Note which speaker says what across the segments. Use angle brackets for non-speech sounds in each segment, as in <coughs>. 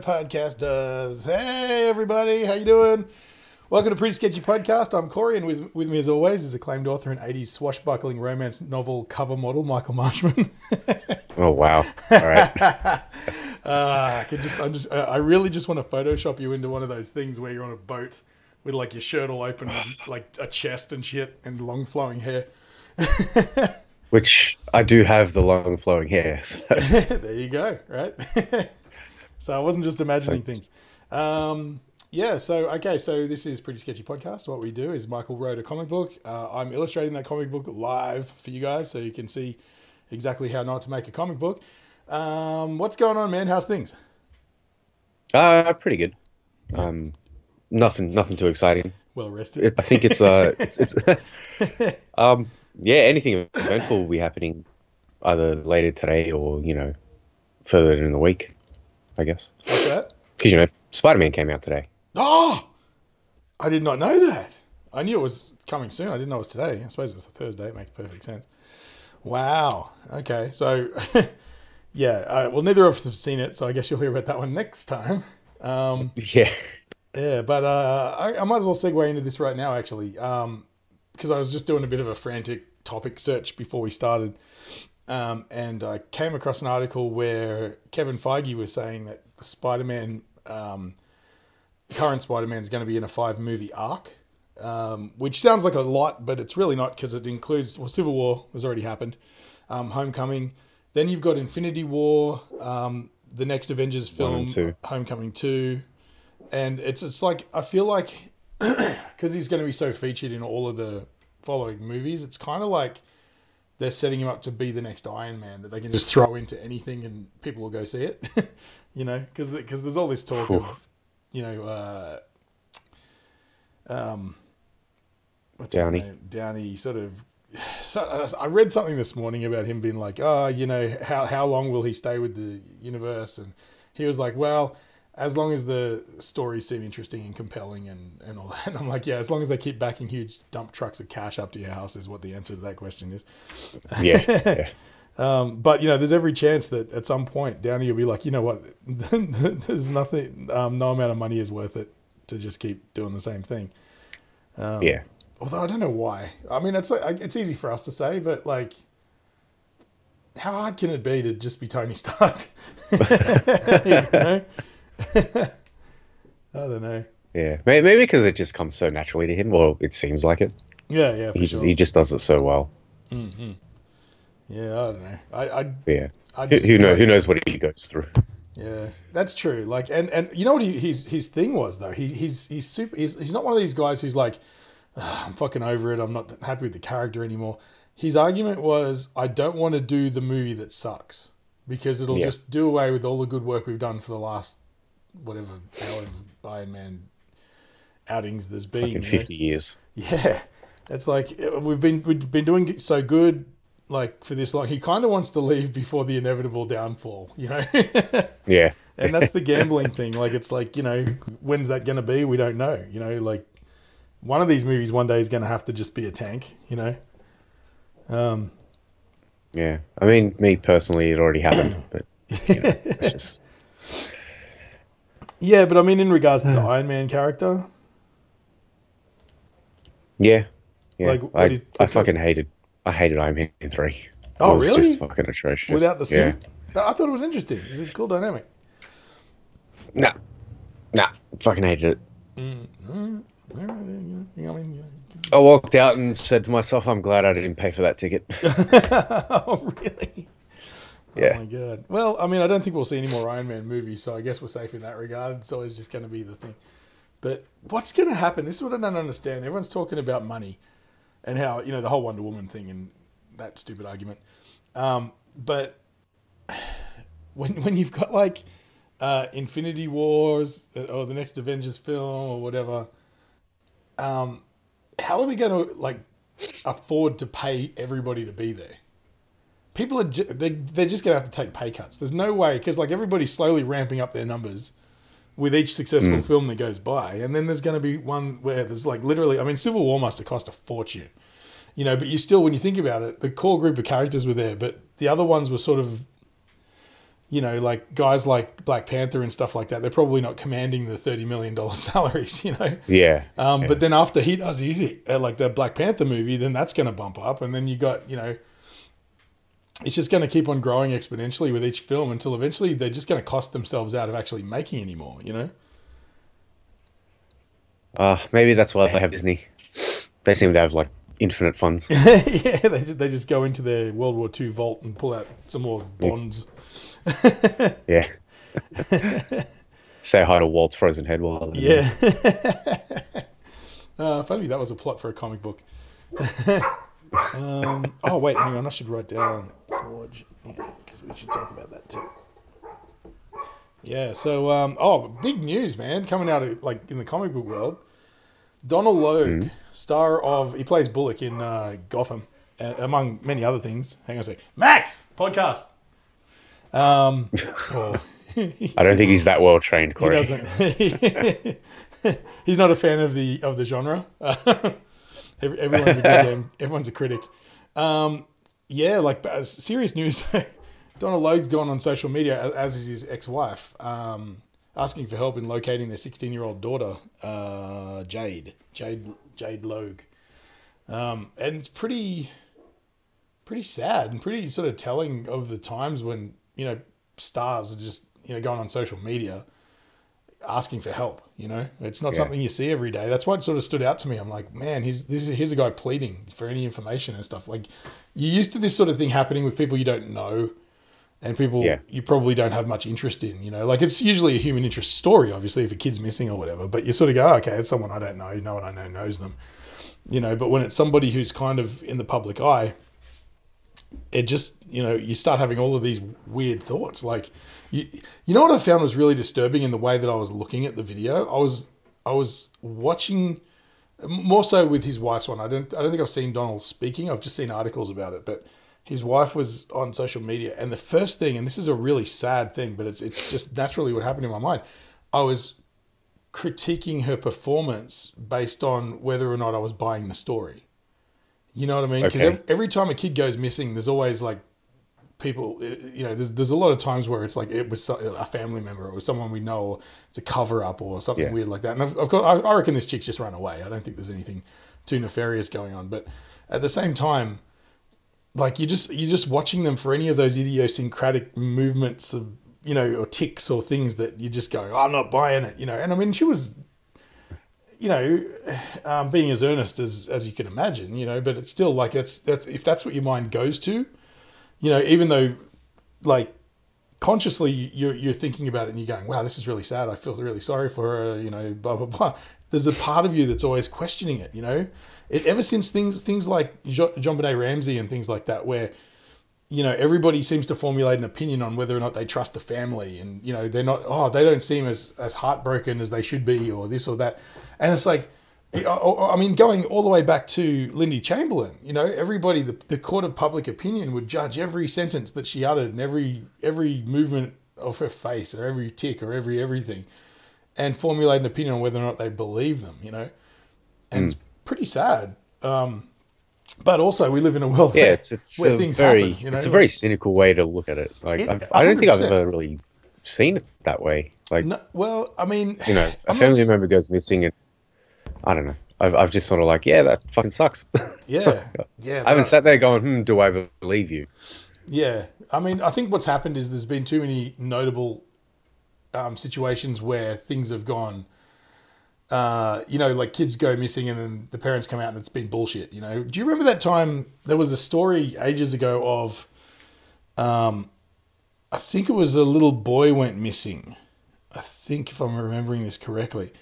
Speaker 1: Podcast does. Hey everybody, how you doing? Welcome to Pretty Sketchy Podcast. I'm Corey, and with, with me as always is acclaimed author and 80s swashbuckling romance novel cover model Michael Marshman. <laughs>
Speaker 2: Oh wow! All right.
Speaker 1: uh, <laughs> I could just, I'm just, I really just want to Photoshop you into one of those things where you're on a boat with like your shirt all open, and, like a chest and shit, and long flowing hair. <laughs>
Speaker 2: Which I do have the long flowing hair. <laughs> So. <laughs>
Speaker 1: there you go, right? <laughs> so I wasn't just imagining things. Um, yeah, so okay, so this is Pretty Sketchy Podcast. What we do is Michael wrote a comic book. Uh, I'm illustrating that comic book live for you guys so you can see exactly how not to make a comic book. Um, what's going on, man? How's things?
Speaker 2: Uh, pretty good. Um, nothing, nothing too exciting.
Speaker 1: Well rested.
Speaker 2: It, I think it's uh, it's, it's um, yeah. Anything eventful will be happening either later today or you know further in the week, I guess.
Speaker 1: What's that?
Speaker 2: Because you know Spider Man came out today.
Speaker 1: Oh, I did not know that. I knew it was coming soon. I didn't know it was today. I suppose it's a Thursday. It makes perfect sense. Wow. Okay. So, <laughs> yeah. Uh, well, neither of us have seen it, so I guess you'll hear about that one next time. Um, <laughs>
Speaker 2: Yeah.
Speaker 1: yeah, but uh, I, I might as well segue into this right now, actually, because I was just doing a bit of a frantic topic search before we started, um, and I came across an article where Kevin Feige was saying that the Spider-Man, um, current Spider-Man, is going to be in a five-movie arc, um, which sounds like a lot, but it's really not because it includes well, Civil War has already happened, um, Homecoming, then you've got Infinity War, um, the next Avengers film,
Speaker 2: two.
Speaker 1: Homecoming two, and it's it's like I feel like <clears throat> because he's going to be so featured in all of the following movies, it's kind of like they're setting him up to be the next Iron Man that they can just throw into anything and people will go see it. <laughs> you know, because because there's all this talk of you know, uh, um, what's
Speaker 2: Downey.
Speaker 1: his name? Downey sort of. <sighs> So, I read something this morning about him being like, oh, you know, how how long will he stay with the universe? And he was like, well, as long as the stories seem interesting and compelling and, and all <laughs> that. And I'm like, yeah, as long as they keep backing huge dump trucks of cash up to your house is what the answer to that question is.
Speaker 2: Yeah. yeah. <laughs>
Speaker 1: Um, but you know, there's every chance that at some point Downey will be like, you know what, <laughs> there's nothing, um, no amount of money is worth it to just keep doing the same thing.
Speaker 2: yeah.
Speaker 1: Although I don't know why. I mean, it's like, it's easy for us to say, but like, how hard can it be to just be Tony Stark? You know? <laughs> I don't know.
Speaker 2: Yeah. Maybe because it just comes so naturally to him. Well, it seems like it.
Speaker 1: Yeah, yeah,
Speaker 2: He
Speaker 1: sure.
Speaker 2: just he just does it so well.
Speaker 1: yeah, I don't know. I, I,
Speaker 2: Yeah.
Speaker 1: I
Speaker 2: Who,
Speaker 1: just
Speaker 2: who knows? Who knows what he goes through?
Speaker 1: Yeah, that's true. Like, and and you know what he, his his thing was though. He he's he's super. He's he's not one of these guys who's like, "Ah, I'm fucking over it. I'm not happy with the character anymore. His argument was, I don't want to do the movie that sucks because it'll
Speaker 2: Yeah.
Speaker 1: just do away with all the good work we've done for the last whatever however Iron Man outings there's been.
Speaker 2: Fucking
Speaker 1: you know?
Speaker 2: fifty years.
Speaker 1: Yeah, it's like uh, we've been we've been doing so good like for this long. He kind of wants to leave before the inevitable downfall, you know. <laughs>
Speaker 2: Yeah.
Speaker 1: and that's the gambling thing. Like it's like you know when's that going to be? We don't know. You know, like one of these movies one day is going to have to just be a tank. You know. Um.
Speaker 2: Yeah. I mean, me personally, it already happened, but you know, <laughs> it's just
Speaker 1: Yeah, but I mean, in regards to the hmm. Iron Man character,
Speaker 2: yeah. Yeah.
Speaker 1: Like,
Speaker 2: I,
Speaker 1: did-
Speaker 2: I
Speaker 1: what's that-
Speaker 2: fucking hated. I hated Iron Man three.
Speaker 1: Oh,
Speaker 2: it was
Speaker 1: really?
Speaker 2: Just fucking atrocious.
Speaker 1: without the
Speaker 2: Yeah.
Speaker 1: suit, I thought it was interesting. It's a cool dynamic.
Speaker 2: Nah. Nah. Fucking hated it.
Speaker 1: You know, I mean,
Speaker 2: I walked out and said to myself, "I'm glad I didn't pay for that ticket." <laughs>
Speaker 1: oh really? Oh
Speaker 2: Yeah.
Speaker 1: my god. Well, I mean, I don't think we'll see any more Iron Man movies, so I guess we're safe in that regard. It's always just going to be the thing. But what's going to happen? This is what I don't understand. Everyone's talking about money and how you know the whole Wonder Woman thing and that stupid argument. Um, but <sighs> when when you've got like uh, Infinity Wars uh, or the next Avengers film or whatever, um, how are they going to like afford to pay everybody to be there? People are ju- they they're just going to have to take pay cuts. There's no way because like everybody's slowly ramping up their numbers with each successful film that goes by, and then there's going to be one where there's like literally. I mean, Civil War must have cost a fortune, you know. But you still, when you think about it, the core group of characters were there, but the other ones were sort of, you know, like guys like Black Panther and stuff like that. They're probably not commanding the thirty million dollar <laughs> salaries, you know.
Speaker 2: Yeah.
Speaker 1: Um,
Speaker 2: yeah.
Speaker 1: But then after he does easy, uh, like the Black Panther movie, then that's going to bump up, and then you got you know, it's just going to keep on growing exponentially with each film until eventually they're just going to cost themselves out of actually making any more. You know?
Speaker 2: Uh, maybe that's why they have Disney. They seem to have like infinite funds. <laughs>
Speaker 1: yeah, they they just go into their World War II vault and pull out some more bonds. <laughs>
Speaker 2: yeah. Say hi to Walt's frozen head while they're
Speaker 1: Yeah. <laughs> uh, if only that was a plot for a comic book. Um, oh wait, hang on. I should write down Forge because we should talk about that too. Yeah. So, um, oh, big news, man, coming out of like in the comic book world. Donald Logue, star of he plays Bullock in uh, Gotham, uh, among many other things. Hang on a sec. Max podcast. Um, <laughs> oh,
Speaker 2: I don't think he's that well trained,
Speaker 1: he doesn't. <laughs> He's not a fan of the of the genre. <laughs> Every- everyone's a good <laughs> game. Everyone's a critic. Um, yeah, like uh, serious news. <laughs> Donald Logue's gone on social media, as is his ex-wife, um, asking for help in locating their 16-year-old daughter, uh, Jade. Jade Jade Logue. Um, and it's pretty pretty sad and pretty sort of telling of the times when you know stars are just you know going on social media asking for help you know? It's not
Speaker 2: Yeah.
Speaker 1: something you see every day. That's why it sort of stood out to me. I'm like man here's this is, here's a guy pleading for any information and stuff. Like you're used to this sort of thing happening with people you don't know and people
Speaker 2: Yeah.
Speaker 1: you probably don't have much interest in you know? Like it's usually a human interest story obviously if a kid's missing or whatever but you sort of go oh, okay it's someone i don't know. No one i know knows them. You know but when it's somebody who's kind of in the public eye it just you know you start having all of these weird thoughts. Like you you know what i found was really disturbing in the way that i was looking at the video? I was i was watching more so with his wife's one. I don't i don't think i've seen donald speaking. I've just seen articles about it but his wife was on social media. And the first thing and this is a really sad thing but it's it's just naturally what happened in my mind. I was critiquing her performance based on whether or not i was buying the story you know what I mean? Because
Speaker 2: Okay.
Speaker 1: every, every time a kid goes missing, there's always like people. uh, You know, there's there's a lot of times where it's like it was a family member or it was someone we know, or it's a cover up or something
Speaker 2: Yeah.
Speaker 1: weird like that. And of, of course, I, I reckon this chick's just run away. I don't think there's anything too nefarious going on. But at the same time, like you just you're just watching them for any of those idiosyncratic movements of you know or ticks or things that you're just go, I'm not buying it. You know, and I mean she was you know, um, being as earnest as as you can imagine, you know, but it's still like that's that's if that's what your mind goes to, you know, even though like consciously you're you're thinking about it and you're going, wow, this is really sad. I feel really sorry for her, you know, blah blah blah. There's a part of you that's always questioning it, you know. It, ever since things things like JonBenét Ramsey and things like that, where you know everybody seems to formulate an opinion on whether or not they trust the family and you know they're not oh they don't seem as as heartbroken as they should be or this or that. And it's like I- mean, going all the way back to Lindy Chamberlain, you know, everybody, the, the court of public opinion would judge every sentence that she uttered and every every movement of her face or every tick or every everything, and formulate an opinion on whether or not they believe them, you know, and it's pretty sad. Um, but also, we live in a world
Speaker 2: Yeah,
Speaker 1: where,
Speaker 2: it's it's
Speaker 1: where
Speaker 2: a
Speaker 1: things
Speaker 2: very
Speaker 1: happen, you know,
Speaker 2: it's a
Speaker 1: like-
Speaker 2: very cynical way to look at it. Like
Speaker 1: It-
Speaker 2: I've, don't think I've ever really seen it that way. Like
Speaker 1: No, well, I mean,
Speaker 2: you know, a
Speaker 1: I'm
Speaker 2: family
Speaker 1: s-
Speaker 2: member goes missing, and I don't know. I've, I've just sort of like, yeah, that fucking sucks. <laughs>
Speaker 1: yeah, yeah.
Speaker 2: I haven't sat there going, hmm, do I believe you?
Speaker 1: Yeah, I mean, I think what's happened is there's been too many notable um, situations where things have gone. Uh, you know, like kids go missing and then the parents come out and it's been bullshit. You know, do you remember that time there was a story ages ago of, um, I think it was a little boy went missing. I think if I'm remembering this correctly,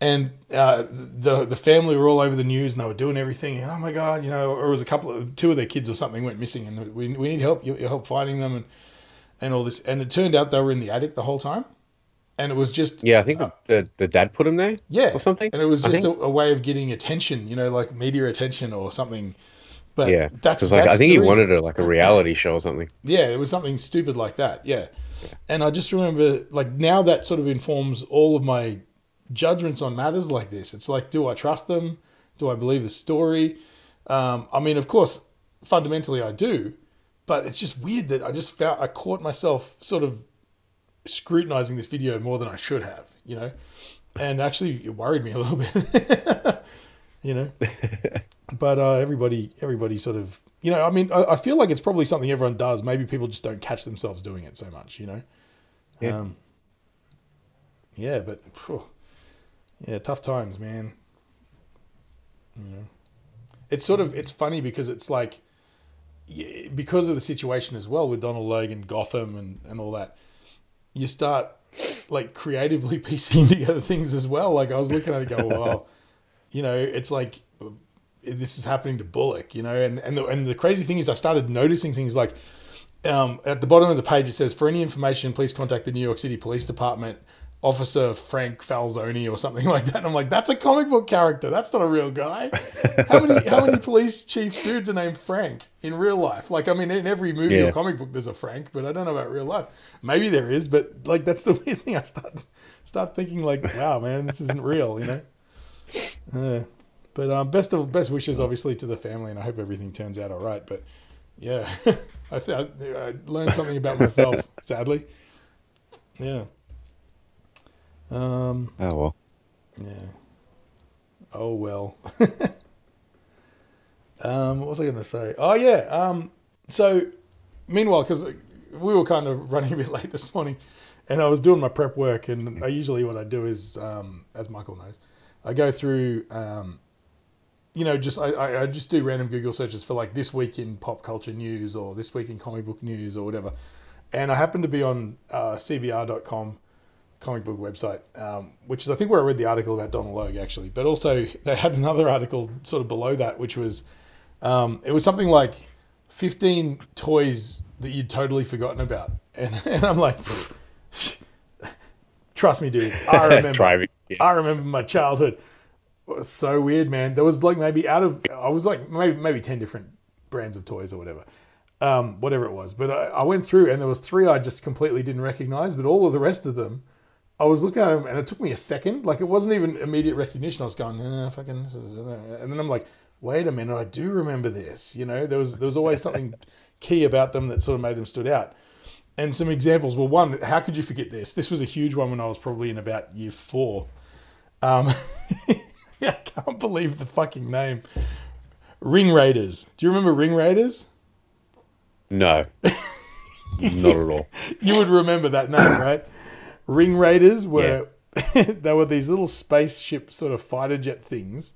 Speaker 1: and uh, the the family were all over the news and they were doing everything. And, oh my god, you know, or it was a couple of two of their kids or something went missing, and we, we need help. You you help finding them and and all this. And it turned out they were in the attic the whole time, and it was just
Speaker 2: Yeah, I think the, the, the dad put him there
Speaker 1: yeah
Speaker 2: or something.
Speaker 1: and it was just a, a way of getting attention, you know, like media attention or something. But
Speaker 2: yeah,
Speaker 1: that's
Speaker 2: because like I think he
Speaker 1: reason.
Speaker 2: wanted a, like a <laughs> reality show or something.
Speaker 1: Yeah, it was something stupid like that. Yeah. And I just remember, like, now that sort of informs all of my judgments on matters like this. It's like, do I trust them? Do I believe the story? Um, I mean, of course, fundamentally I do, but it's just weird that I just felt I caught myself sort of scrutinizing this video more than I should have, you know, and actually it worried me a little bit, <laughs> you know. <laughs> but uh, everybody, everybody sort of, you know, I mean, I, I, feel like it's probably something everyone does. Maybe people just don't catch themselves doing it so much, you know.
Speaker 2: Yeah.
Speaker 1: Um, yeah, but phew, yeah, tough times, man. You know, it's sort of it's funny because it's like yeah, because of the situation as well with Donald Logan, Gotham, and and all that. You start like creatively <laughs> piecing together things as well. Like I was looking at it, go, <laughs> well, you know, it's like this is happening to Bullock, you know, and and the, and the crazy thing is, I started noticing things like um, at the bottom of the page it says, for any information, please contact the New York City Police Department. Officer Frank Falzoni or something <laughs> like that. And I'm like, that's a comic book character. That's not a real guy. How many how many <laughs> police chief dudes are named Frank in real life? Like, I mean, in every movie
Speaker 2: Yeah.
Speaker 1: or comic book, there's a Frank, but I don't know about real life. Maybe there is, but like that's the <laughs> weird thing. I start start thinking like, wow, man, this isn't real, you know. Uh, but um, best of best wishes, obviously, to the family, and I hope everything turns out all right. But yeah, I, th- I, I learned something about myself. sadly, yeah. Um.
Speaker 2: Oh well.
Speaker 1: Yeah. Oh well. <laughs> um. What was I going to say? Oh yeah. Um. So, meanwhile, because we were kind of <laughs> running a bit late this morning, and I was doing my prep work, and I usually what I do is, um, as Michael knows, I go through, um, you know, just I, I just do random Google searches for like this week in pop culture news or this week in comic book news or whatever, and I happened to be on uh, CBR.com comic book website, um, which is I think where I read the article about Donald Logue actually, but also <laughs> they had another article sort of below that, which was um, it was something like fifteen toys that you'd totally forgotten about, <laughs> and, and I'm like, <laughs> trust me, dude, I remember.
Speaker 2: Driving. Yeah.
Speaker 1: I remember my childhood. It was so weird, man. There was like maybe out of I was like maybe maybe ten different brands of toys or whatever, um, whatever it was. But I, I went through and there was three I just completely didn't recognize, but all of the rest of them, I was looking at him and it took me a second. Like it wasn't even immediate recognition. I was going, eh, fucking, this is, and then I'm like, wait a minute, I do remember this. You know, there was there was always something <laughs> key about them that sort of made them stood out. And some examples. Well, one, how could you forget this? This was a huge one when I was probably in about year four. Um, <laughs> I can't believe the fucking name. Ring Raiders. Do you remember Ring Raiders?
Speaker 2: No. <laughs> Not at all.
Speaker 1: You would remember that name, right? Ring Raiders were <laughs> they were these little spaceship sort of fighter jet things,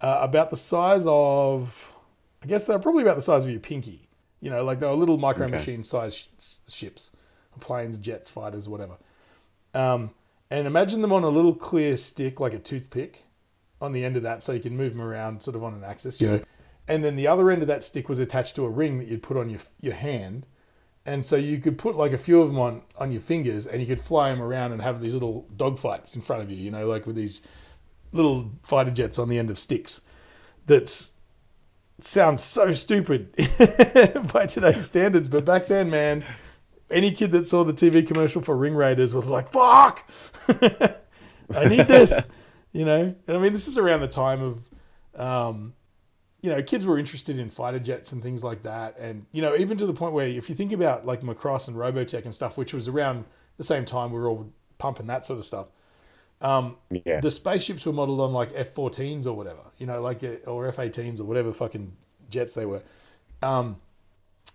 Speaker 1: uh, about the size of, I guess they're probably about the size of your pinky. You know, like they were little micro machine sized sh- ships, planes, jets, fighters, whatever. Um, and imagine them on a little clear stick, like a toothpick, on the end of that, so you can move them around, sort of on an axis. You know? And then the other end of that stick was attached to a ring that you'd put on your your hand, and so you could put like a few of them on on your fingers, and you could fly them around and have these little dogfights in front of you. You know, like with these little fighter jets on the end of sticks. That's sounds so stupid <laughs> by today's standards, but back then, man, any kid that saw the TV commercial for Ring Raiders was like, "Fuck, <laughs> I need this," <laughs> you know. And I mean, this is around the time of, um, you know, kids were interested in fighter jets and things like that, and you know, even to the point where if you think about like Macross and Robotech and stuff, which was around the same time, we were all pumping that sort of stuff. Um,
Speaker 2: Yeah.
Speaker 1: the spaceships were modeled on like F-14s or whatever, you know, like uh, or F-18s or whatever fucking jets they were. Um,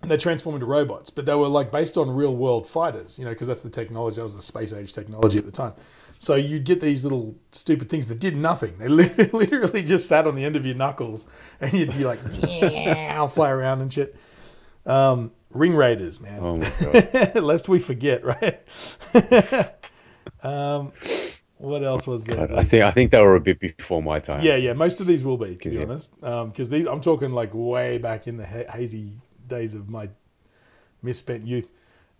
Speaker 1: and they transformed into robots, but they were like based on real world fighters, you know, because that's the technology. That was the space age technology at the time. So you'd get these little stupid things that did nothing. They <laughs> literally just sat on the end of your knuckles, and you'd be like, <laughs> yeah, I'll fly around and shit. Um, Ring Raiders, man.
Speaker 2: Oh my god. <laughs>
Speaker 1: Lest we forget, right? um, what else was there?
Speaker 2: I think I think they were a bit before my time.
Speaker 1: Yeah, yeah. Most of these will be, to be
Speaker 2: Yeah.
Speaker 1: honest, because these I'm talking like way back in the ha- hazy days of my misspent youth.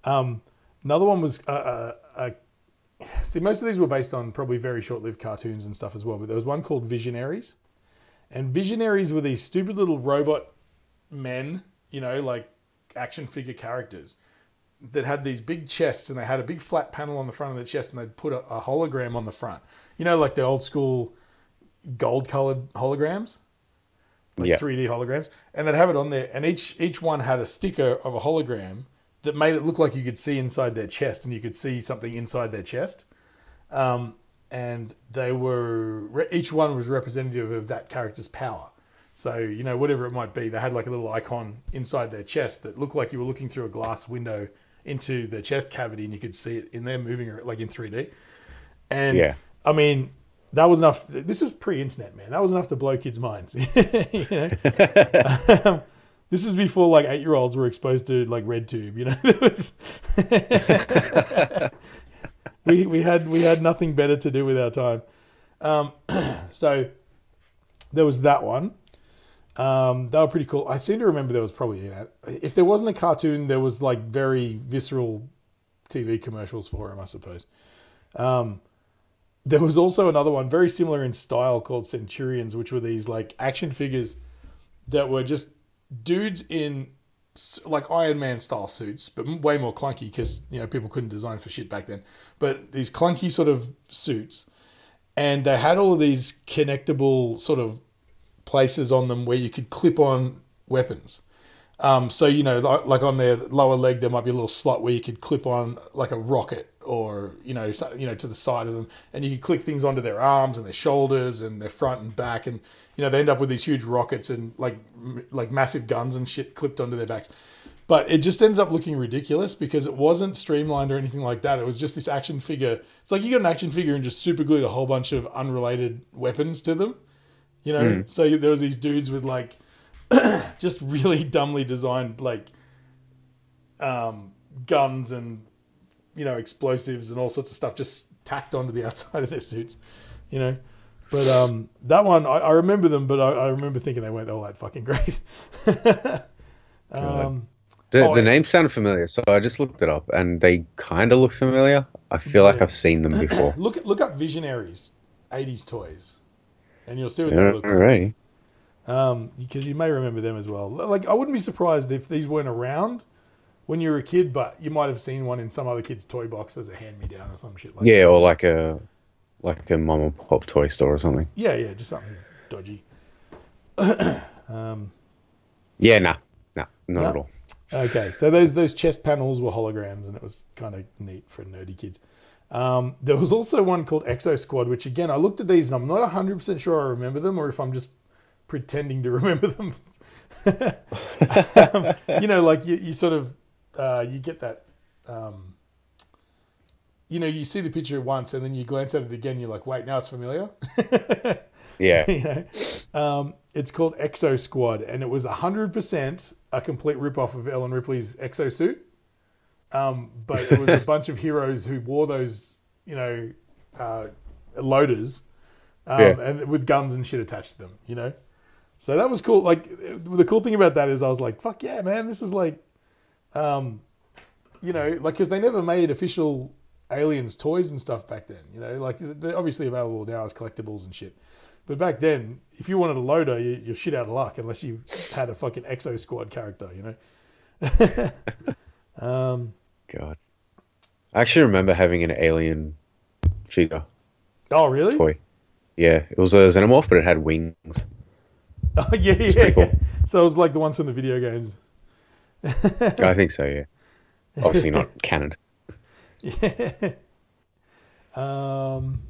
Speaker 1: Um, another one was uh, uh, uh, see most of these were based on probably very short-lived cartoons and stuff as well. But there was one called Visionaries, and Visionaries were these stupid little robot men, you know, like action figure characters that had these big chests and they had a big flat panel on the front of the chest and they'd put a, a hologram on the front. You know, like the old school gold colored holograms. Like
Speaker 2: Yeah.
Speaker 1: 3D holograms, and they'd have it on there, and each each one had a sticker of a hologram that made it look like you could see inside their chest, and you could see something inside their chest. Um, and they were re- each one was representative of that character's power. So you know whatever it might be, they had like a little icon inside their chest that looked like you were looking through a glass window into their chest cavity, and you could see it in there moving like in 3D. And
Speaker 2: Yeah.
Speaker 1: I mean, that was enough. This was pre-internet, man. That was enough to blow kids' minds. <laughs> you know, <laughs> Um, this is before like eight-year-olds were exposed to like RedTube. You know, <laughs> There was we we had we had nothing better to do with our time. Um, <clears throat> so there was that one. Um, they were pretty cool. I seem to remember there was probably you know, if there wasn't a cartoon, there was like very visceral TV commercials for him, I suppose. Um, there was also another one very similar in style called Centurions, which were these like action figures that were just dudes in like Iron Man style suits, but way more clunky because you know people couldn't design for shit back then. But these clunky sort of suits, and they had all of these connectable sort of places on them where you could clip on weapons. Um, so you know, like, like on their lower leg, there might be a little slot where you could clip on like a rocket, or you know, so, you know, to the side of them, and you can click things onto their arms and their shoulders and their front and back, and you know, they end up with these huge rockets and like m- like massive guns and shit clipped onto their backs. But it just ended up looking ridiculous because it wasn't streamlined or anything like that. It was just this action figure. It's like you got an action figure and just super glued a whole bunch of unrelated weapons to them. You know, so there was these dudes with like <clears throat> just really dumbly designed like um, guns and you know explosives and all sorts of stuff just tacked onto the <laughs> outside of their suits. You know, but um, that one I, I remember them, but I, I remember thinking they weren't all that fucking great. <laughs> um,
Speaker 2: The,
Speaker 1: Oh,
Speaker 2: the
Speaker 1: yeah.
Speaker 2: names sound familiar, so I just looked it up, and they kind of look familiar. I feel like I've seen them <coughs> before.
Speaker 1: look look up Visionaries, '80s toys, and you'll see what they look like.
Speaker 2: Alrighty.
Speaker 1: um, because you may remember them as well. Like I wouldn't be surprised if these weren't around when you were a kid, but you might have seen one in some other kid's toy box as a hand me down or some shit like
Speaker 2: Yeah,
Speaker 1: that.
Speaker 2: or like a like a mom and pop toy store or something.
Speaker 1: Yeah, yeah, just something dodgy. <coughs>
Speaker 2: Yeah, nah, nah, not
Speaker 1: No.
Speaker 2: at all.
Speaker 1: Okay, so those those chest panels were holograms, and it was kind of neat for nerdy kids. Um, there was also one called Exo Squad, which again I looked at these and I'm not 100 percent sure I remember them, or if I'm just pretending to <laughs> remember them. <laughs> Um, you know, like you, you sort of uh, you get that. Um, you know, you see the picture once and then you glance at it again. You're like, wait, now it's familiar. <laughs>
Speaker 2: Yeah, <laughs>
Speaker 1: you know, um, it's called Exo Squad, and it was hundred percent a complete rip-off of Ellen Ripley's exo suit. Um, but it was a <laughs> bunch of heroes who wore those, you know, uh, loaders, um,
Speaker 2: Yeah.
Speaker 1: and with guns and shit attached to them. You know, so that was cool. Like the cool thing about that is, I was like, "Fuck yeah, man! This is like, um, you know, like because they never made official aliens toys and stuff back then. You know, like they're obviously available now as collectibles and shit. But back then, if you wanted a loader, you, you're shit out of luck unless you had a fucking Exo Squad character, you know. <laughs> um,
Speaker 2: God. I actually remember having an alien figure
Speaker 1: oh, really?
Speaker 2: toy. Yeah, it was a xenomorph, but it had wings. <laughs>
Speaker 1: Oh, yeah, yeah.
Speaker 2: cool.
Speaker 1: yeah. So it was like the ones from the video games.
Speaker 2: I think so. Yeah, obviously not <laughs> canon.
Speaker 1: Yeah. Um,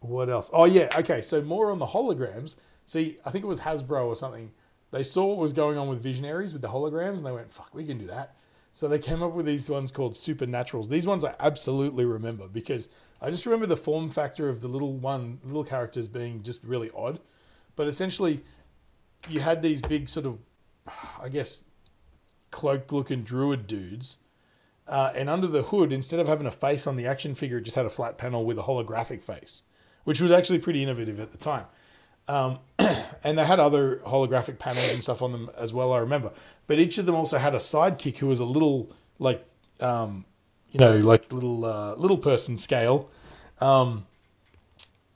Speaker 1: what else? Oh yeah. Okay. So more on the holograms. See, I think it was Hasbro or something. They saw what was going on with Visionaries with the holograms, and they went, "Fuck, we can do that." So they came up with these ones called Supernaturals. These ones I absolutely remember because I just remember the form factor of the little one, little characters being just really odd. But essentially, you had these big sort of, I guess, cloak-looking druid dudes uh, and under the hood, instead of having a face on the action figure, it just had a flat panel with a holographic face, which was actually pretty innovative at the time. Um, <clears throat> and they had other holographic panels and stuff on them as well, I remember. But each of them also had a sidekick who was a little, like, um, you know, like little uh, little person scale, um,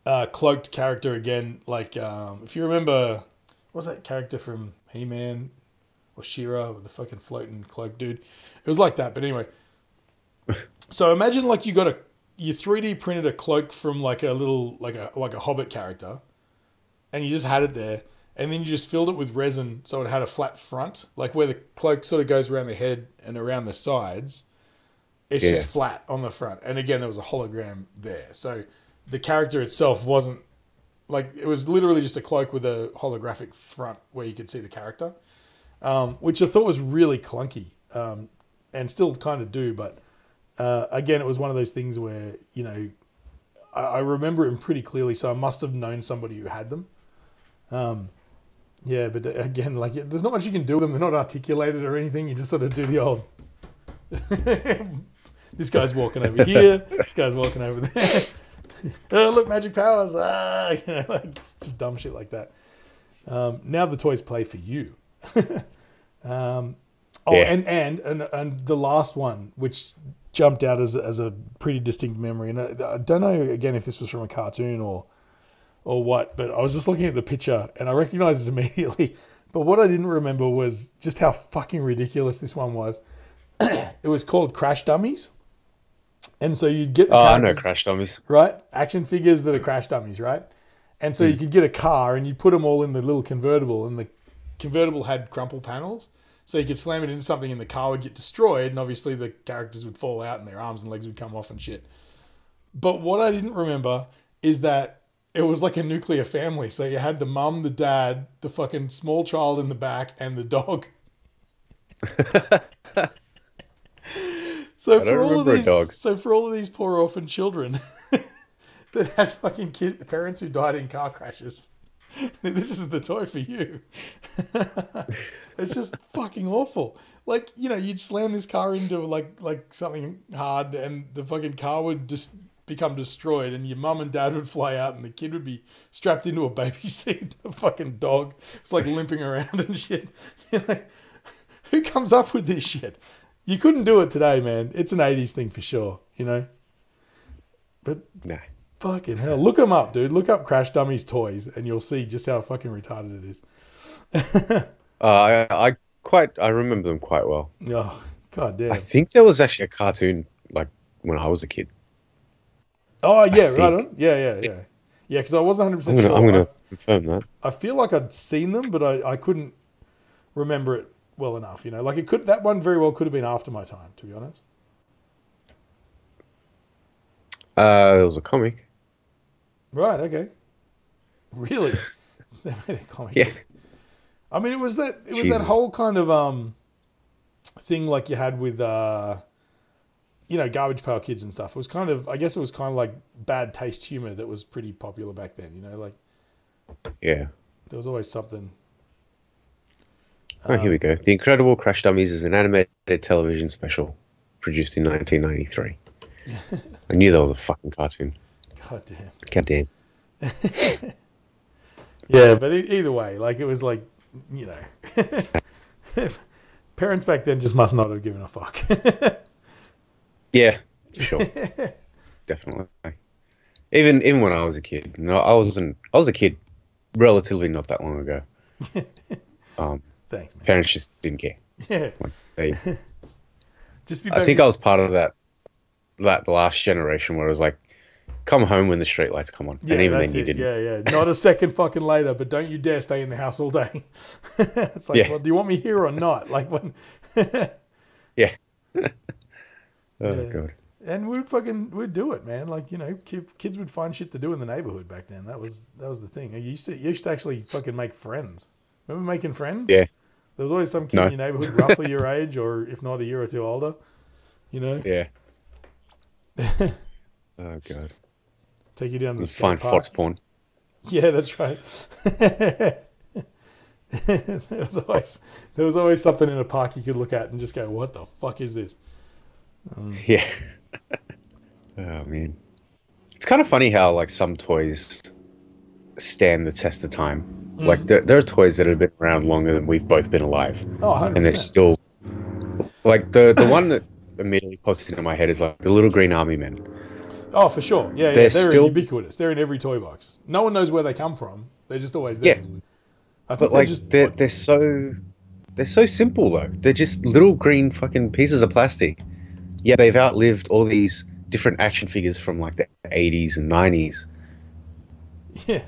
Speaker 1: uh, cloaked character again. Like, um, if you remember, what was that character from He Man or She-Ra, the fucking floating cloak dude? It was like that. But anyway, <laughs> so imagine like you got a you 3D printed a cloak from like a little like a like a Hobbit character, and you just had it there, and then you just filled it with resin so it had a flat front, like where the cloak sort of goes around the head and around the sides. It's
Speaker 2: Yeah.
Speaker 1: just flat on the front, and again there was a hologram there, so the character itself wasn't like it was literally just a cloak with a holographic front where you could see the character, um, which I thought was really clunky, um, and still kind of do. But uh, again, it was one of those things where you know I, I remember him pretty clearly, so I must have known somebody who had them. Um, yeah, but again, like there's not much you can do with them. They're not articulated or anything. You just sort of do the old. <laughs> this guy's walking over <laughs> here. This guy's walking over there. <laughs> oh, look, magic powers. Ah, you know, like it's just dumb shit like that. Um, now the toys play for you. Um, oh,
Speaker 2: Yeah.
Speaker 1: and, and and and the last one, which jumped out as as a pretty distinct memory, and I, I don't know again if this was from a cartoon or or what, but I was just looking at the picture and I recognized it <laughs> immediately. But what I didn't remember was just how fucking ridiculous this one was. <clears throat> it was called Crash Dummies. And so you'd get the
Speaker 2: Oh, I know Crash Dummies.
Speaker 1: right? Action figures that are crash dummies, right? And so you could get a car and you put them all in the little convertible, and the convertible had crumple panels. So you could slam it into something and the car would get destroyed, and obviously the characters would fall out and their arms and legs would come off and shit. But what I didn't remember is that it was like a nuclear family. So you had the mum, the dad, the fucking small child in the back, and the dog. so for all of these, so for all of these poor orphan children <laughs> that had fucking kid, parents who died in car crashes, <laughs> this is the toy for you. <laughs> it's just fucking awful. Like you know, you'd slam this car into like like something hard, and the fucking car would just become destroyed, and your mum and dad would fly out, and the kid would be strapped into a baby <laughs> seat. The fucking dog it's like limping around and shit. Like, who comes up with this shit? You couldn't do it today, man. It's an '80s thing for sure, you know. But
Speaker 2: Nah.
Speaker 1: Fucking hell, look them up, dude. Look up Crash Dummies toys, and you'll see just how fucking retarded it is. <laughs>
Speaker 2: Uh, I, I quite I remember them quite well.
Speaker 1: Oh, god damn.
Speaker 2: I think there was actually a cartoon like when I was a kid.
Speaker 1: Oh yeah, right on. Yeah, yeah, yeah, yeah. Because I wasn't hundred
Speaker 2: I'm
Speaker 1: percent
Speaker 2: gonna
Speaker 1: sure.
Speaker 2: I'm gonna confirm that.
Speaker 1: I feel like I'd seen them, but I, I couldn't remember it well enough. You know, like it could that one very well could have been after my time, to be honest.
Speaker 2: Uh, it was a comic.
Speaker 1: Right. Okay. Really? <laughs> they made a comic.
Speaker 2: Yeah.
Speaker 1: I mean, it was that it was that whole kind of um thing like you had with uh you know garbage pail kids and stuff. It was kind of I guess it was kind of like bad taste humor that was pretty popular back then. You know, like
Speaker 2: Yeah.
Speaker 1: there was always something.
Speaker 2: Oh, here we go. The Incredible Crash Dummies is an animated television special produced in 1993. <laughs> I knew that was a fucking cartoon.
Speaker 1: God damn.
Speaker 2: God damn. <laughs>
Speaker 1: Yeah, but e- either way, like it was like you know, <laughs> parents back then just must not have given a fuck. <laughs>
Speaker 2: Yeah, for sure. Definitely. Even even when I was a kid, no, I wasn't. I was a kid, relatively not that long ago. Um,
Speaker 1: Thanks, man.
Speaker 2: parents just didn't care.
Speaker 1: Yeah,
Speaker 2: Like they,
Speaker 1: just be.
Speaker 2: I think I was part of that that last generation where it was like, come home when the street lights come on,
Speaker 1: Yeah,
Speaker 2: and even
Speaker 1: that's
Speaker 2: then you
Speaker 1: it.
Speaker 2: didn't.
Speaker 1: Yeah, yeah. Not a <laughs> second fucking later, but don't you dare stay in the house all day. <laughs> it's like,
Speaker 2: Yeah.
Speaker 1: well, do you want me here or not? Like when, <laughs>
Speaker 2: Yeah. oh
Speaker 1: Yeah.
Speaker 2: god.
Speaker 1: and we'd fucking we'd do it, man. Like you know, kids would find shit to do in the neighborhood back then. That was that was the thing. You used to you used to actually fucking make friends. Remember making friends?
Speaker 2: Yeah.
Speaker 1: There was always some kid
Speaker 2: No.
Speaker 1: in your neighborhood, roughly your age, or if not a year or two older. You know,
Speaker 2: Yeah. oh god.
Speaker 1: Take you down the
Speaker 2: Let's find
Speaker 1: park.
Speaker 2: Fox porn. <laughs>
Speaker 1: Yeah, that's right. <laughs> there was always there was always something in a park you could look at and just go, "What the fuck is this?" <laughs>
Speaker 2: Yeah. oh man. It's kind of funny how like some toys stand the test of time.
Speaker 1: Mm.
Speaker 2: Like there, there are toys that have been around longer than we've both been alive,
Speaker 1: Oh, 100
Speaker 2: and they're still like the the one that immediately pops into my head is like the little green army men.
Speaker 1: Oh, for sure. Yeah, yeah.
Speaker 2: They're
Speaker 1: They're
Speaker 2: still-
Speaker 1: ubiquitous. They're in every toy box. No one knows where they come from. They're just always there.
Speaker 2: Yeah.
Speaker 1: I think
Speaker 2: But
Speaker 1: they're
Speaker 2: like
Speaker 1: just
Speaker 2: they're they're so they're so simple though. They're just little green fucking pieces of plastic. Yeah, they've outlived all these different action figures from like the 80s and 90s. <laughs>
Speaker 1: yeah.